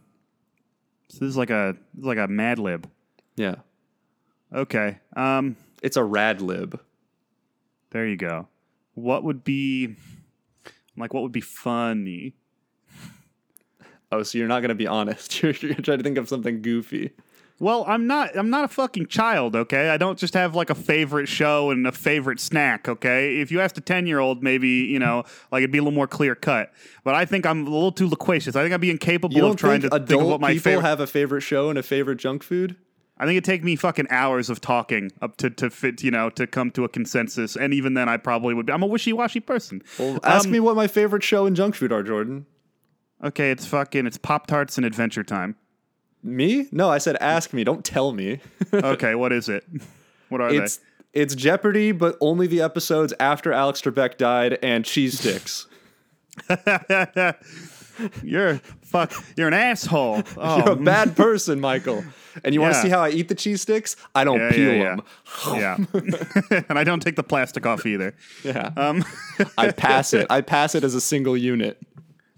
So this is like a like a Mad Lib. Yeah, Okay. Um. it's a rad lib. There you go. What would be like? What would be funny? Oh, so you're not gonna be honest. (laughs) You're, you're gonna try to think of something goofy. Well, I'm not. I'm not a fucking child. Okay, I don't just have like a favorite show and a favorite snack. Okay, if you asked a ten year old, maybe you know, like it'd be a little more clear cut. But I think I'm a little too loquacious. I think I'd be incapable of trying to adult think of what my people favorite. have a favorite show and a favorite junk food? I think it'd take me fucking hours of talking up to to fit, you know, to come to a consensus. And even then, I probably would. be. I'm a wishy washy person. Well, ask Um, me what my favorite show and junk food are, Jordan. Okay, it's fucking. It's Pop Tarts and Adventure Time. Me? No, I said ask me. Don't tell me. (laughs) Okay, what is it? What are they? it's it's Jeopardy, but only the episodes after Alex Trebek died and cheese sticks. (laughs) You're fuck. You're an asshole. (laughs) Oh, You're a bad (laughs) person, Michael. And you want to Yeah. see how I eat the cheese sticks? I don't Yeah, peel yeah, them. yeah. (laughs) and I don't take the plastic off either. Yeah. Um, I pass it. I pass it as a single unit.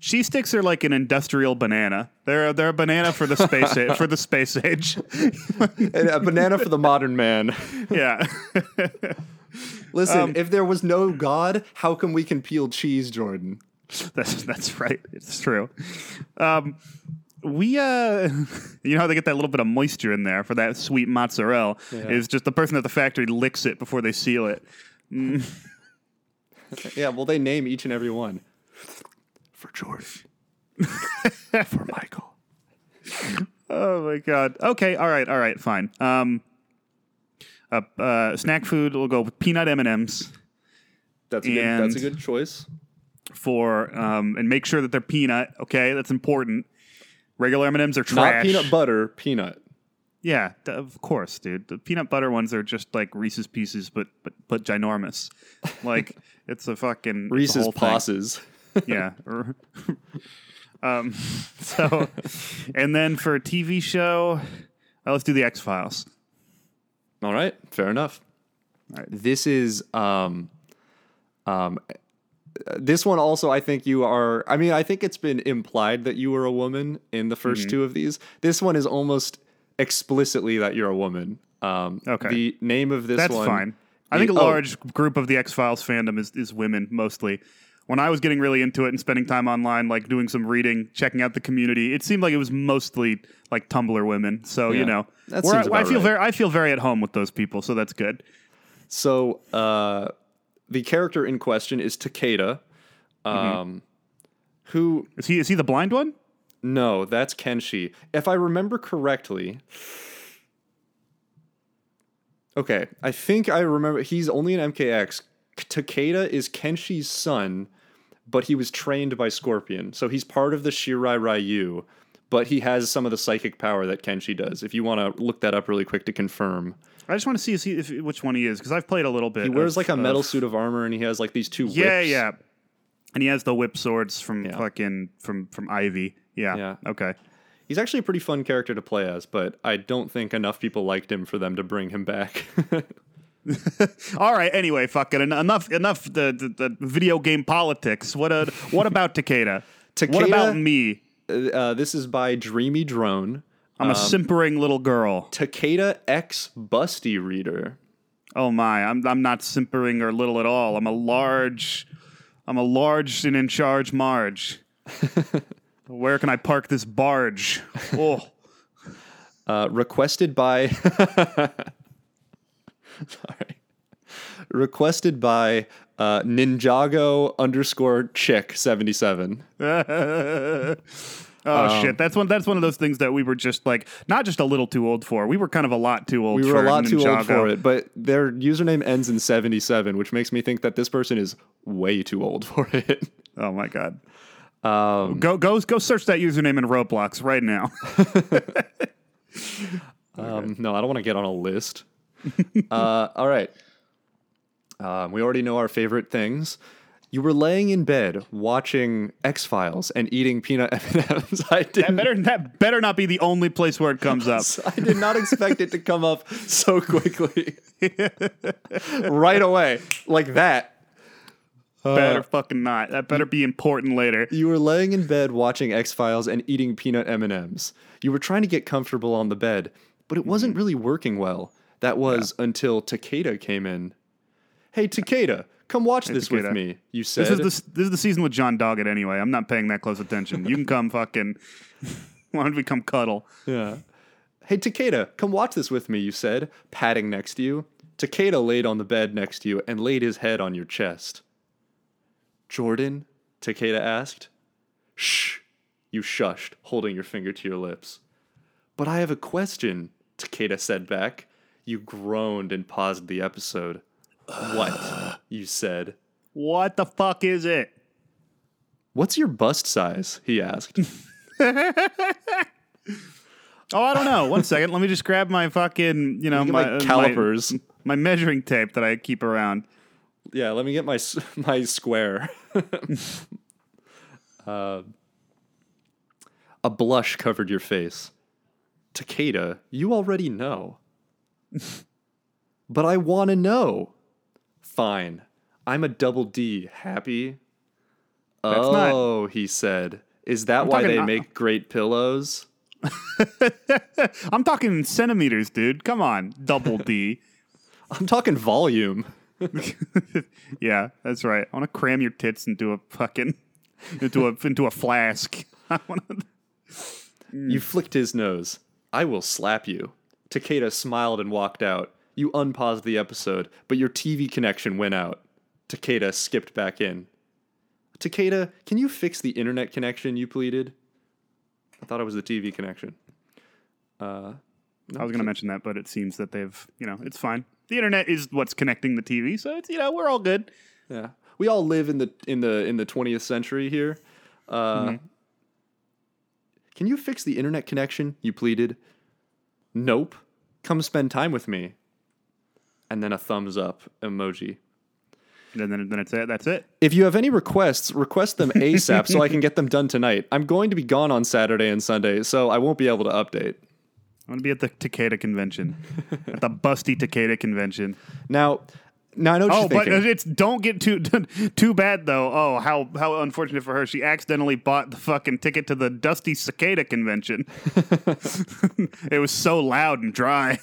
cheese sticks are like an industrial banana. They're they're a banana for the space age, for the space age. And a banana for the modern man. yeah. Listen, Um, if there was no God, how come we can peel cheese, Jordan? (laughs) That's that's right. It's true. Um, we uh, (laughs) you know how they get that little bit of moisture in there for that sweet mozzarella. Is just the person at the factory licks it before they seal it. Yeah, well, they name each and every one. For george (laughs) for Michael. Oh my god. Okay. All right. All right. Fine. Um, uh, uh, snack food. We'll go with peanut M and M's That's a, good, that's a good choice. For um, and make sure that they're peanut. Okay, that's important. Regular M and M's are Not trash. peanut butter, peanut. Yeah, of course, dude. The peanut butter ones are just like Reese's Pieces, but but but ginormous. Like (laughs) it's a fucking Reese's. Posses. (laughs) Yeah. (laughs) um. So, and then for a TV show, uh, let's do the X Files. All right, fair enough. All right. This is um um this one also I think you are I mean I think it's been implied that you were a woman in the 1st Mm-hmm. two of these. This one is almost explicitly that you're a woman. Um Okay. the name of this That's one fine. I think a Oh, large group of the X Files fandom is, is women mostly. When I was getting really into it and spending time online, like doing some reading, checking out the community, it seemed like it was mostly like Tumblr women. So Yeah, you know, that I feel right. very I feel very at home with those people. So that's good. So uh, the character in question is Takeda, um, Mm-hmm. who Is he is he the blind one? no, that's Kenshi. If I remember correctly, okay, I think I remember he's only an MKX. Takeda is Kenshi's son, but he was trained by Scorpion, so he's part of the Shirai Ryu. But he has some of the psychic power that Kenshi does. If you want to look that up really quick to confirm, I just want to see if, he, if which one he is because I've played a little bit. he wears of- like a metal of- suit of armor and he has like these two. Yeah, whips. yeah. Yeah. And he has the whip swords from Yeah. fucking from from Ivy. Yeah. Yeah. Okay. He's actually a pretty fun character to play as, but I don't think enough people liked him for them to bring him back. (laughs) All right. Anyway, fucking en- enough enough the, the, the video game politics. What a, what about (laughs) Takeda? What about me? uh, this is by Dreamy Drone. I'm a simpering little girl. Takeda X Busty Reader. Oh my, I'm I'm not simpering or little at all. I'm a large, I'm a large and in charge Marge. (laughs) Where can I park this barge? Oh, Uh, requested by. (laughs) Sorry. Requested by uh, Ninjago underscore chick 77. (laughs) oh Um, shit! That's one. That's one of those things that we were just like not just a little too old for. We were kind of a lot too old. We for were a lot too old for it, but their username ends in 77, which makes me think that this person is way too old for it. (laughs) Oh my god. Um, go go go search that username in Roblox right now. (laughs) (laughs) Um, no, I don't want to get on a list. uh, all right. Um, we already know our favorite things. You were laying in bed watching X Files and eating peanut (laughs) M&Ms. I didn't. better that better not be the only place where it comes up. (laughs) I did not expect it to come up so quickly, (laughs) right away, like that. better fucking not. That better be important later. You were laying in bed watching X Files and eating peanut M and M's. You were trying to get comfortable on the bed, but it wasn't Mm-hmm. really working well. That was until Takeda came in. Hey, Takeda, come watch this with Takeda. me. You said. This is the this is the season with John Doggett anyway. I'm not paying that close attention. You can come fucking. (laughs) Why don't we come cuddle? yeah. Hey, Takeda, come watch this with me, you said, patting next to you. Takeda laid on the bed next to you and laid his head on your chest. Jordan? Takeda asked. Shh, you shushed, holding your finger to your lips. But I have a question, Takeda said back. You groaned and paused the episode. what? You said. What the fuck is it? What's your bust size? He asked. (laughs) Oh, I don't know. One (laughs) second. Let me just grab my fucking, you know, my, my uh, calipers. my, my measuring tape that I keep around. Yeah, let me get my (laughs) my square. uh, a blush covered your face. Takeda, you already know. but I want to know. Fine. I'm a double D. Happy? That's not- oh, he said. Is that I'm why they uh, make great pillows? (laughs) I'm talking centimeters, dude. Come on, double D. (laughs) I'm talking volume. (laughs) yeah, that's right. I want to cram your tits into a fucking into a into a flask. I want. You flicked his nose. I will slap you. Takeda smiled and walked out. You unpaused the episode, but your TV connection went out. Takeda skipped back in. Takeda, can you fix the internet connection you pleaded? I thought it was the TV connection. Uh, I was going to mention that, but it seems that they've, you know, it's fine. The internet is what's connecting the TV, so it's you know we're all good. yeah. We all live in the in the in the 20th century here. Uh, Can you fix the internet connection? You pleaded. Nope. Come spend time with me. And then a thumbs up emoji. And then then it's it. That's it. If you have any requests, request them (laughs) ASAP so I can get them done tonight. I'm going to be gone on Saturday and Sunday, so I won't be able to update. I'm gonna be at the Takeda convention, (laughs) at the Busty Takeda convention. Now, now I know what Oh, you're but thinking. it's don't get too (laughs) too bad though. Oh, how how unfortunate for her. She accidentally bought the fucking ticket to the Dusty Cicada convention. it was so loud and dry.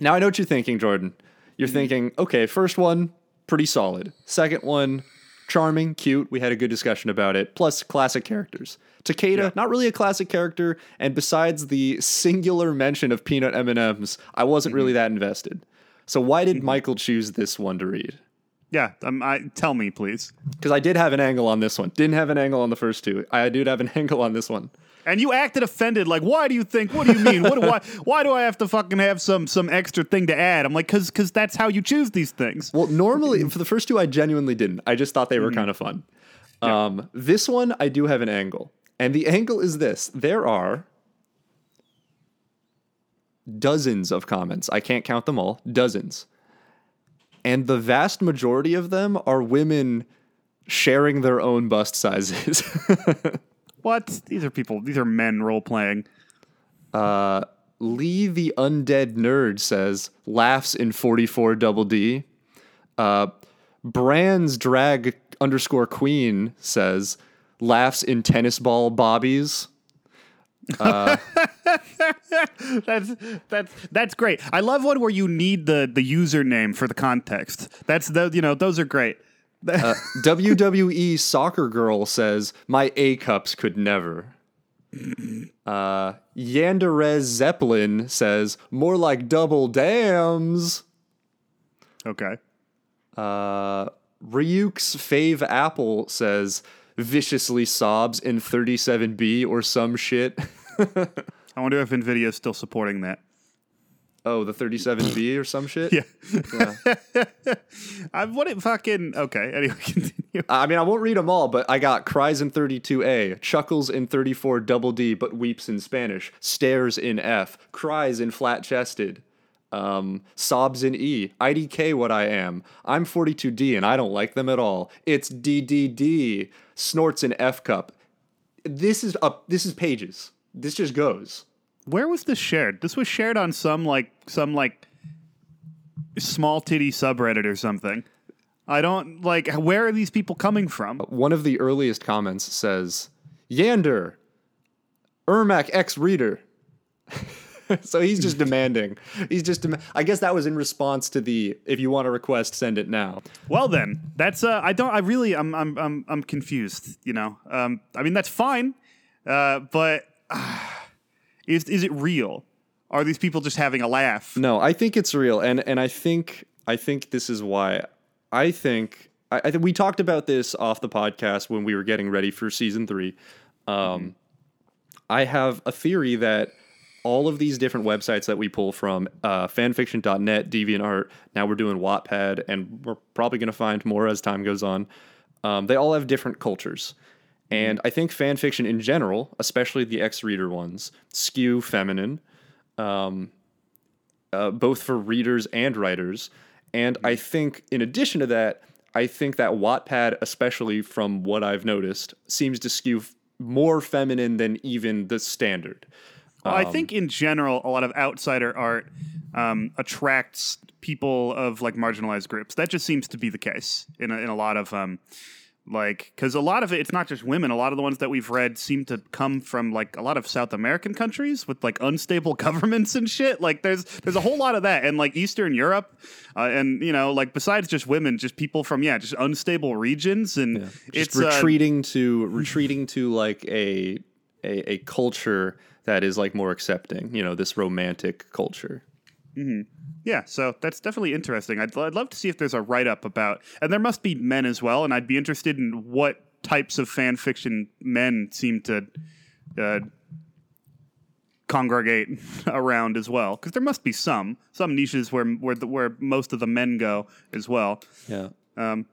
Now I know what you're thinking, Jordan. Mm-hmm. You're thinking, okay, first one, pretty solid. Second one, charming, cute. We had a good discussion about it. Plus, classic characters. Takeda, not really a classic character, and besides the singular mention of peanut M and M's, I wasn't Mm-hmm. really that invested. So why did Michael choose this one to read? Yeah, um, I tell me please. Because I did have an angle on this one. Didn't have an angle on the first two. I did have an (laughs) angle on this one. And you acted offended, like, why do you think? What do you mean? What? (laughs) Why? Why do I have to fucking have some some extra thing to add? I'm like, cause cause that's how you choose these things. Well, normally for the first two, I genuinely didn't. I just thought they were kind of fun. Um, this one, I do have an angle, and the angle is this: there are dozens of comments. I can't count them all. Dozens, and the vast majority of them are women sharing their own bust sizes. (laughs) What? These are people. These are men role playing. Lee the Undead Nerd says, laughs in 44 double D. Uh, Brands Drag underscore Queen says, laughs in tennis ball bobbies. (laughs) That's that's that's great. I love one where you need the the username for the context. That's the you know those are great. (laughs) WWE Soccer Girl says, my A cups could never. Uh, Yanderez Zeppelin says, more like double dams. okay. Uh, Ryuk's Fave Apple says, viciously sobs in 37B or some shit. (laughs) I wonder if Nvidia is still supporting that. Oh, the 37B or some shit? Yeah. (laughs) I what it fucking okay. Anyway, (laughs) continue. I mean, I won't read them all, but I got cries in 32A, chuckles in 34 double D, but weeps in Spanish, stares in F, cries in flat chested, um, sobs in E, IDK what I am. I'm 42D and I don't like them at all. It's DDD, snorts in F cup. This is up. This is pages. This just goes. Where was this shared? This was shared on some like some like small titty subreddit or something. I don't like. Where are these people coming from? One of the earliest comments says, Yander, Ermac X reader. (laughs) so he's just (laughs) demanding. He's just, dem- I guess that was in response to the, if you want a request, send it now. Well then, that's uh, I don't. I really, I'm, I'm, I'm, I'm confused. You know, um, I mean that's fine, uh, but (sighs) uh, is is it real? Are these people just having a laugh? No, I think it's real, and and I think I think this is why. I think I, I think we talked about this off the podcast when we were getting ready for season three. Um, I have a theory that all of these different websites that we pull from, uh, fanfiction.net, DeviantArt, now we're doing Wattpad, and we're probably going to find more as time goes on. Um, they all have different cultures. And I think fan fiction in general, especially the X reader ones, skew feminine uh, both for readers and writers. And I think, in addition to that, I think that Wattpad, especially from what I've noticed, seems to skew f- more feminine than even the standard. Well, I think in general, a lot of outsider art um, attracts people of like marginalized groups. That just seems to be the case in a, in a lot of um, like because a lot of it, it's not just women. A lot of the ones that we've read seem to come from like a lot of South American countries with like unstable (laughs) governments and shit. Like there's there's a whole lot of that, and like Eastern Europe, uh, and you know like besides just women, just people from yeah, just unstable regions, and Just it's uh, retreating to retreating to like a, a a culture that is like more accepting. You know, this romantic culture. Yeah, so that's definitely interesting. I'd, I'd love to see if there's a write up about, and there must be men as well, and I'd be interested in what types of fan fiction men seem to uh, congregate (laughs) around as well, because there must be some some niches where where the, where most of the men go as well. Yeah. Um,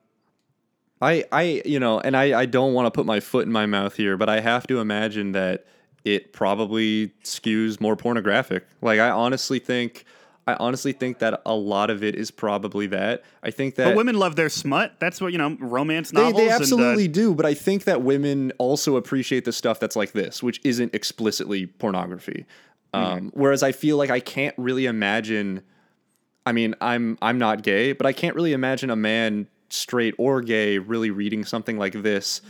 I, I, you know, and I, I don't want to put my foot in my mouth here, but I have to imagine that it probably skews more pornographic. Like, I honestly think, I honestly think that a lot of it is probably that. I think that but women love their smut. That's what you know, romance they, novels. they and, uh, absolutely do, but I think that women also appreciate the stuff that's like this, which isn't explicitly pornography. Um, whereas I feel like I can't really imagine. I mean, I'm I'm not gay, but I can't really imagine a man, straight or gay, really reading something like this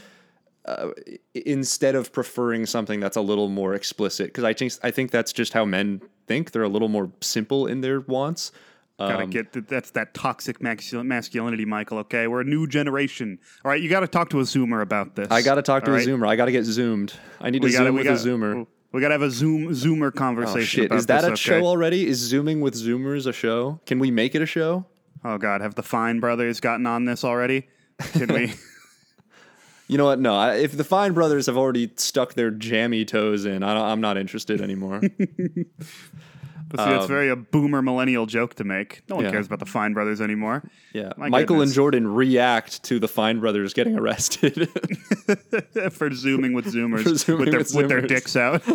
uh, instead of preferring something that's a little more explicit. Because I think I think that's just how men think. They're a little more simple in their wants. Gotta Um, get th- that's that toxic masculinity, Michael. Okay, we're a new generation. All right, you got to talk to a Zoomer about this. I got to talk to all a right? Zoomer. I got to get zoomed. I need to We gotta, zoom with gotta, a Zoomer. We got to have a Zoom Zoomer Oh conversation. shit! about Is that this, a okay? show already? Is zooming with Zoomers a show? Can we make it a show? Oh God, have the Fine brothers gotten on this already? Can we? (laughs) You know what? No. I, if the Fine Brothers have already stuck their jammy toes in, I don't, I'm not interested anymore. (laughs) But see, that's very a boomer millennial joke to make. No one Um, Yeah. cares about the Fine brothers anymore. Yeah. My Michael and. Jordan react to the Fine Brothers getting arrested. (laughs) for zooming with Zoomers zooming with, their, with with their dicks out. (laughs)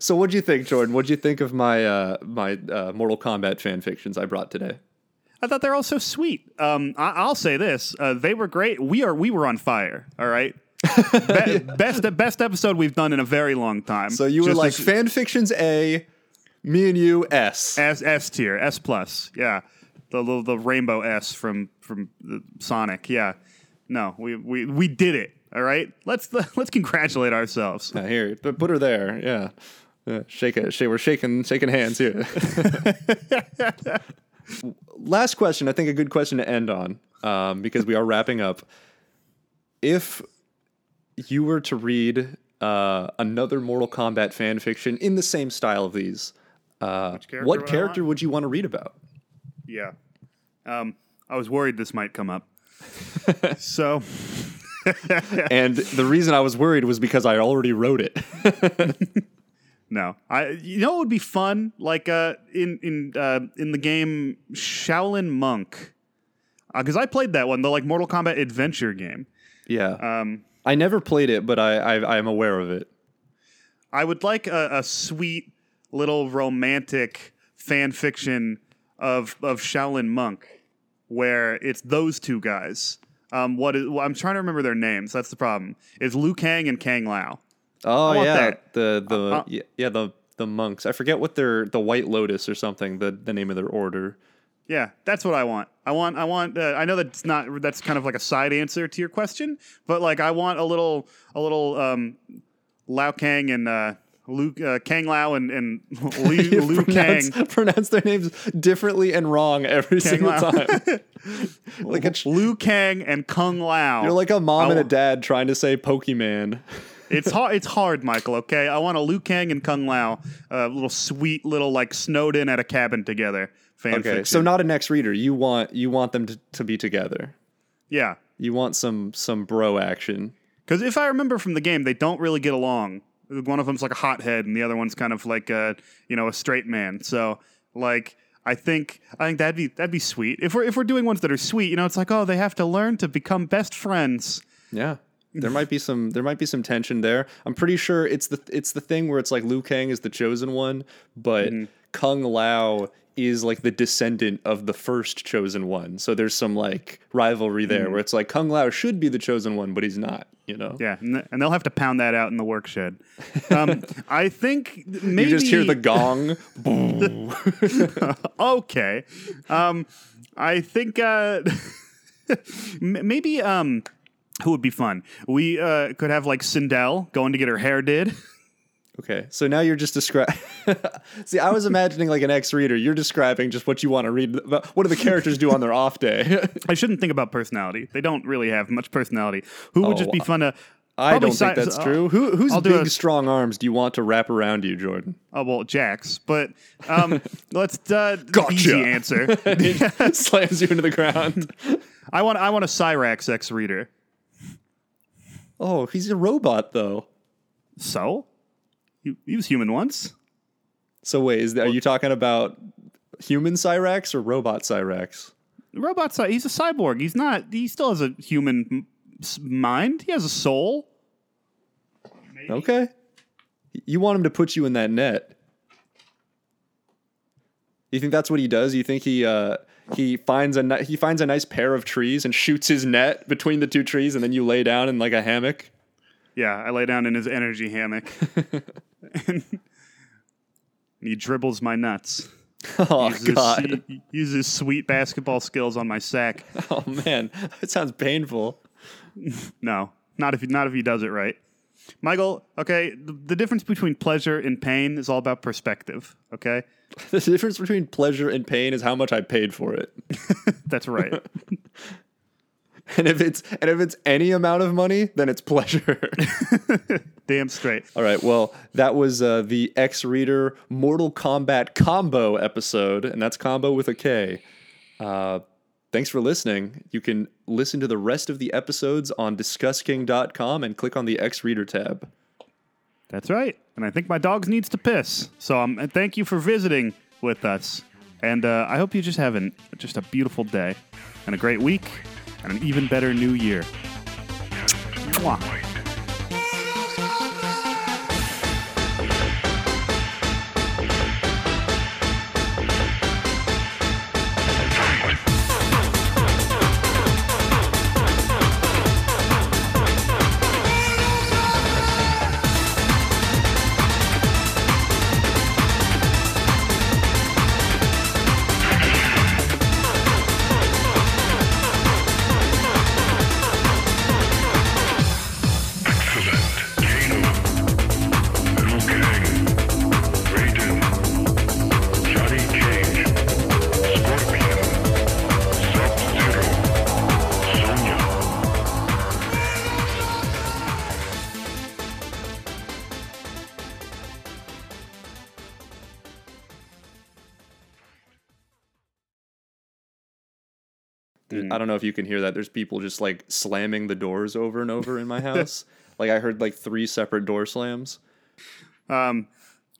so, what'd you think, Jordan? What'd you think of my uh, my uh, Mortal Kombat fan fictions I brought today? I thought they're all so sweet. Um, I- I'll say this: uh, they were great. We are we were on fire. All right. (laughs) Be- best best episode we've done in a very long time. So you were Just like as- fan fictions A, me and you S. S S tier, S plus, yeah, the little the rainbow S from from the Sonic, yeah. No, we we we did it. All right, let's (laughs) let's congratulate ourselves. Uh, here, but put her there. Yeah. Yeah, shake it. Shake, we're shaking shaking hands here. (laughs) Last question. I think a good question to end on, um, because we are wrapping up. If you were to read uh, another Mortal Kombat fan fiction in the same style of these, uh, character what would character would you want to read about? Yeah, um, I was worried this might come up. (laughs) so and the reason I was worried was because I already wrote it. (laughs) no, I you know it would be fun like uh in in uh, in the game Shaolin Monk because I played that one the like Mortal Kombat adventure game. yeah. Um, I never played it, but I, I I am aware of it. I would like a, a sweet little romantic fan fiction of of Shaolin Monk, where it's those two guys. Um, what is? Well, I'm trying to remember their names. That's the problem. It's Liu Kang and Kang Lao. Oh yeah, that. the the uh, yeah, yeah the the monks. I forget what their the White Lotus or something. The the name of their order. Yeah, that's what I want. I want. I want. Uh, I know that's not. That's kind of like a side answer to your question, but like I want a little, a little um, Lao Kang and uh, Liu uh, Kang Lao and and (laughs) Liu, Liu pronounce, Kang. pronounce their names differently and wrong every single Lao. time. (laughs) like a, Liu Kang and Kung Lao. you're like a mom and a dad trying to say Pokemon. It's hard. It's hard, Michael. Okay, I want a Liu Kang and Kung Lao, a little sweet little like snowed in at a cabin together. Fan Okay, fiction. so not an ex reader. You want you want them to, to be together. yeah, You want some some bro action. because if I remember from the game, they don't really get along. One of them's like a hothead, and the other one's kind of like a you know a straight man. So like. I think I think that'd be that'd be sweet. If we're if we're doing ones that are sweet, you know, it's like oh they have to learn to become best friends. Yeah. There might be some there might be some tension there. I'm pretty sure it's the it's the thing where it's like Liu Kang is the chosen one, but Kung Lao is like the descendant of the first chosen one. So there's some like rivalry there where it's like Kung Lao should be the chosen one, but he's not, you know. Yeah, and, th- and they'll have to pound that out in the work shed. Um, (laughs) I think maybe You just hear the (laughs) gong. (laughs) okay. Um, I think uh, maybe um, who would be fun? We uh, could have like Sindel going to get her hair did. (laughs) Okay, so now you're just describing. (laughs) See, I was imagining like an ex-reader. You're describing just what you want to read. What do the characters do on their off day? (laughs) I shouldn't think about personality. They don't really have much personality. Who would just be Oh, fun to? I don't think that's uh, true. Who whose I'll big a- strong arms do you want to wrap around you, Jordan? Oh well, Jax. But um, let's uh, Gotcha. easy answer. Slams you into the ground. I want I want a Cyrax X reader. Oh, he's a robot though. So, he, he was human once. So wait, is that, are you talking about human Cyrax or robot Cyrax? Robot Cy- he's a cyborg. He's not. He still has a human m- mind. He has a soul. Okay. You want him to put you in that net. You think that's what he does? You think he uh he finds a he finds a nice pair of trees and shoots his net between the two trees and then you lay down in like a hammock? Yeah, I lay down in his energy hammock. (laughs) and he dribbles my nuts. (laughs) Oh Uses, god. he uses sweet basketball skills on my sack. (laughs) Oh man, that sounds painful. No, not if not if he does it right. Michael, okay, the, the difference between pleasure and pain is all about perspective. Okay, (laughs) The difference between pleasure and pain is how much I paid for it. (laughs) that's right. (laughs) And if it's and if it's any amount of money, then it's pleasure. Damn straight. All right. Well, that was uh, the X Reader Mortal Kombat combo episode, and that's combo with a K. Uh, thanks for listening. You can listen to the rest of the episodes on DiscussKing.com and click on the X Reader tab. That's right. And I think my dog needs to piss. So um, thank you for visiting with us. And uh, I hope you just have an, just a beautiful day and a great week and an even better new year. Mwah. I don't know if you can hear that. There's people just like slamming the doors over and over in my house. (laughs) like I heard like three separate door slams. Um,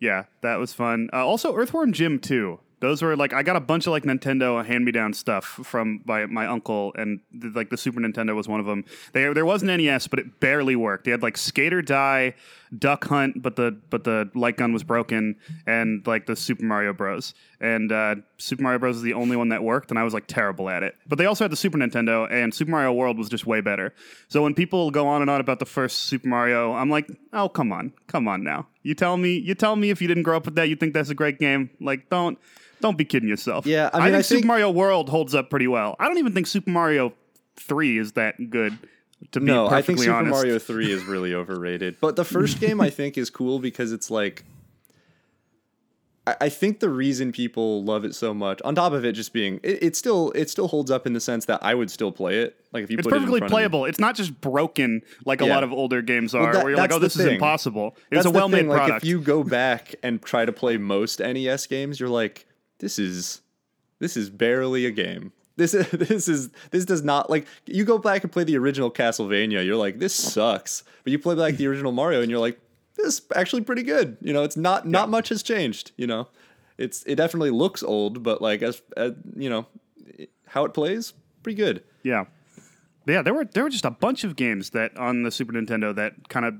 yeah, that was fun. Uh, also, Earthworm Jim too. Those were like I got a bunch of like Nintendo hand-me-down stuff from my my uncle, and th- like the Super Nintendo was one of them. There there was an NES, but it barely worked. They had like Skate or Die, Duck Hunt, but the but the light gun was broken, and like the Super Mario Bros. And uh, Super Mario Bros. is the only one that worked, and I was like terrible at it. But they also had the Super Nintendo, and Super Mario World was just way better. So when people go on and on about the first Super Mario, I'm like, oh come on, come on now. You tell me, you tell me if you didn't grow up with that, you think that's a great game. Like don't don't be kidding yourself. Yeah, I I, think I Super think- Mario World holds up pretty well. I don't even think Super Mario Three is that good. To be No, I think Super honest. Mario (laughs) 3 is really overrated. But the first game I think is cool because it's like I, I think the reason people love it so much, on top of it just being, it, it still it still holds up in the sense that I would still play it. Like if you It's put perfectly it in front of playable. It's not just broken like a lot of older games are, that- where you're like, "Oh, the this is impossible." It's That's a well-made thing, Like product. if you go back and try to play most NES games, you're like, this is this is barely a game. This is (laughs) this is this does not like you go back and play the original Castlevania, you're like, this sucks. But you play back the original Mario and you're like, this is actually pretty good. You know, it's not not much has changed, you know. It's it definitely looks old, but like as, as you know, how it plays, pretty good. Yeah, yeah. There were there were just a bunch of games that on the Super Nintendo that kind of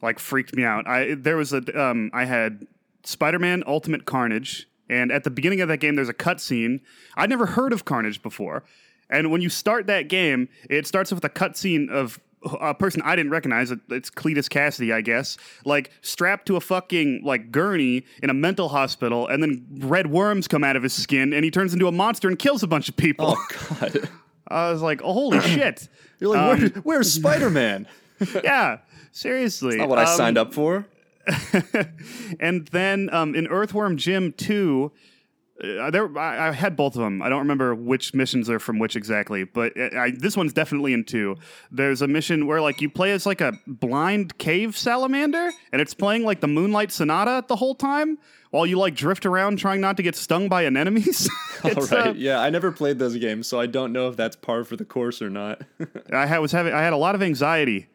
like freaked me out. I there was a um I had Spider Man Ultimate Carnage, and at the beginning of that game, there's a cutscene. I'd never heard of Carnage before, and when you start that game, it starts off with a cutscene of a person I didn't recognize. It's Cletus Kasady, I guess, like strapped to a fucking like gurney in a mental hospital, and then red worms come out of his skin, and he turns into a monster and kills a bunch of people. Oh god. (laughs) I was like, oh, holy shit. You're like, Um, Where, where's Spider-Man? (laughs) yeah, seriously. Not what I Um, signed up for. (laughs) And then um, in Earthworm Jim 2, uh, there I, I had both of them. I don't remember which missions are from which exactly, but uh, I, this one's definitely in two. There's a mission where like you play as like a blind cave salamander, and it's playing like the Moonlight Sonata the whole time while you like drift around trying not to get stung by anemones. (laughs) (laughs) All right. uh, yeah, I never played those games, so I don't know if that's par for the course or not. I had, was having I had a lot of anxiety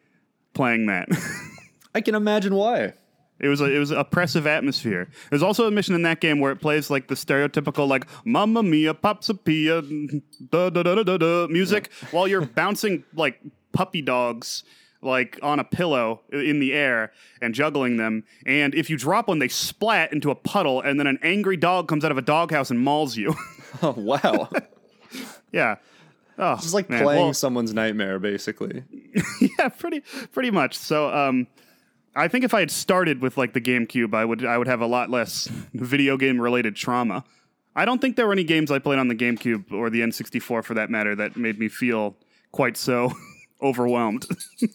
playing that. I can imagine why. It was a, it was an oppressive atmosphere. There's also a mission in that game where it plays like the stereotypical like "Mamma Mia, Popsapia" da da da da da music while you're (laughs) bouncing like puppy dogs like on a pillow in the air and juggling them. And if you drop one, they splat into a puddle, and then an angry dog comes out of a doghouse and mauls you. (laughs) Oh wow. (laughs) yeah. Oh, It's like man. playing Well- someone's nightmare, basically. yeah, pretty pretty much. So um I think if I had started with like the GameCube, I would I would have a lot less video game related trauma. I don't think there were any games I played on the GameCube or the N64 for that matter that made me feel quite so (laughs) overwhelmed. (laughs)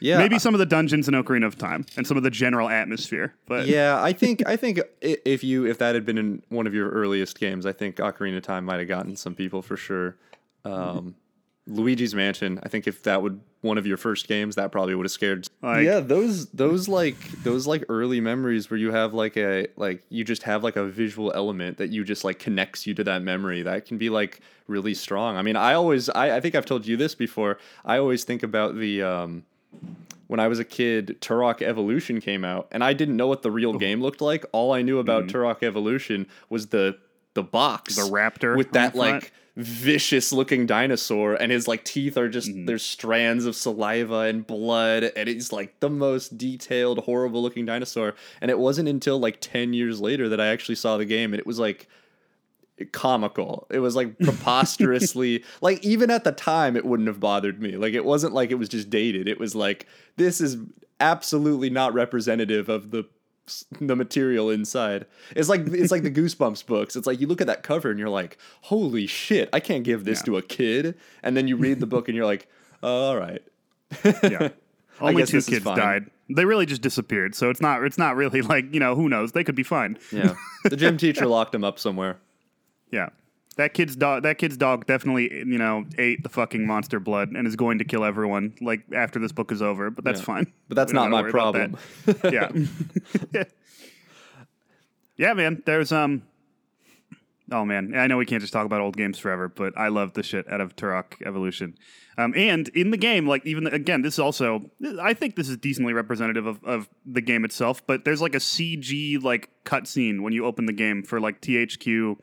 Yeah. Maybe some of the dungeons in Ocarina of Time and some of the general atmosphere, but Yeah, I think I think if you if that had been in one of your earliest games, I think Ocarina of Time might have gotten some people for sure. Um, Luigi's Mansion, I think if that would one of your first games, that probably would have scared. Like- yeah, those those like those like early memories where you have like a like you just have like a visual element that you just like connects you to that memory. That can be like really strong. I mean, I always I, I think I've told you this before. I always think about the um when I was a kid, Turok Evolution came out, and I didn't know what the real game looked like. All I knew about Turok Evolution was the the box, The raptor with that like. front. Vicious looking dinosaur, and his like teeth are just Mm-hmm. there's strands of saliva and blood, and it's like the most detailed, horrible looking dinosaur. And it wasn't until like ten years later that I actually saw the game, and it was like comical. It was like (laughs) preposterously like even at the time it wouldn't have bothered me. Like it wasn't like it was just dated. It was like this is absolutely not representative of the the material inside. It's like it's like the (laughs) Goosebumps books. It's like you look at that cover and you're like, "Holy shit, I can't give this to a kid." And then you read the book and you're like, oh, "All right." yeah. (laughs) Only two kids died. They really just disappeared, so it's not it's not really like, you know, who knows? They could be fine. Yeah. The gym (laughs) teacher locked him up somewhere. Yeah. That kid's dog that kid's dog definitely, you know, ate the fucking monster blood and is going to kill everyone like after this book is over, but that's Yeah. fine. But that's We don't my problem. (laughs) yeah. (laughs) yeah, man. There's um Oh man, I know we can't just talk about old games forever, but I love the shit out of Turok Evolution. Um, and in the game, like even again, this is also I think this is decently representative of, of the game itself. But there's like a CG like cutscene when you open the game for like THQ,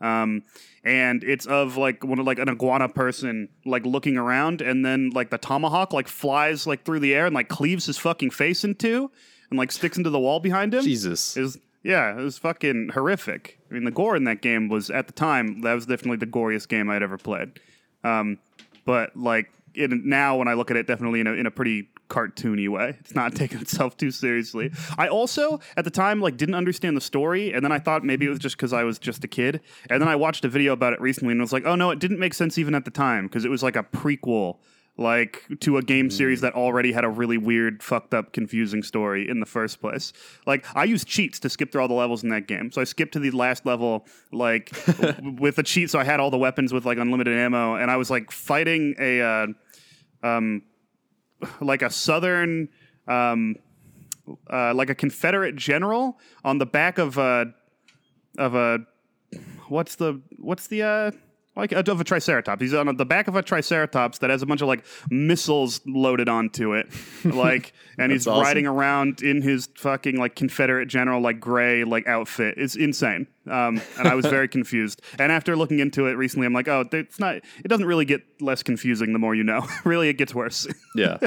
um, and it's of like one of like an iguana person like looking around, and then like the tomahawk like flies like through the air and like cleaves his fucking face in two, and like sticks into the wall behind him. Jesus. Was yeah, it was fucking horrific. I mean, the gore in that game was at the time that was definitely the goriest game I'd ever played. Um, but like it, now, when I look at it, definitely in a in a pretty cartoony way. It's not (laughs) taking itself too seriously. I also at the time like didn't understand the story, and then I thought maybe it was just because I was just a kid. And then I watched a video about it recently, and was like, oh no, it didn't make sense even at the time because it was like a prequel. like to a game series that already had a really weird, fucked up, confusing story in the first place. Like I used cheats to skip through all the levels in that game. So I skipped to the last level like (laughs) w- with a cheat, so I had all the weapons with like unlimited ammo, and I was like fighting a uh, um like a southern um uh, like a Confederate general on the back of a of a what's the what's the uh like of a triceratops. He's on the back of a triceratops that has a bunch of like missiles loaded onto it, (laughs) like, and he's awesome. riding around in his fucking like Confederate general like gray like outfit. It's insane, um, and I was very (laughs) confused. And after looking into it recently, I'm like, oh, it's not. It doesn't really get less confusing the more you know. (laughs) really, it gets worse. Yeah.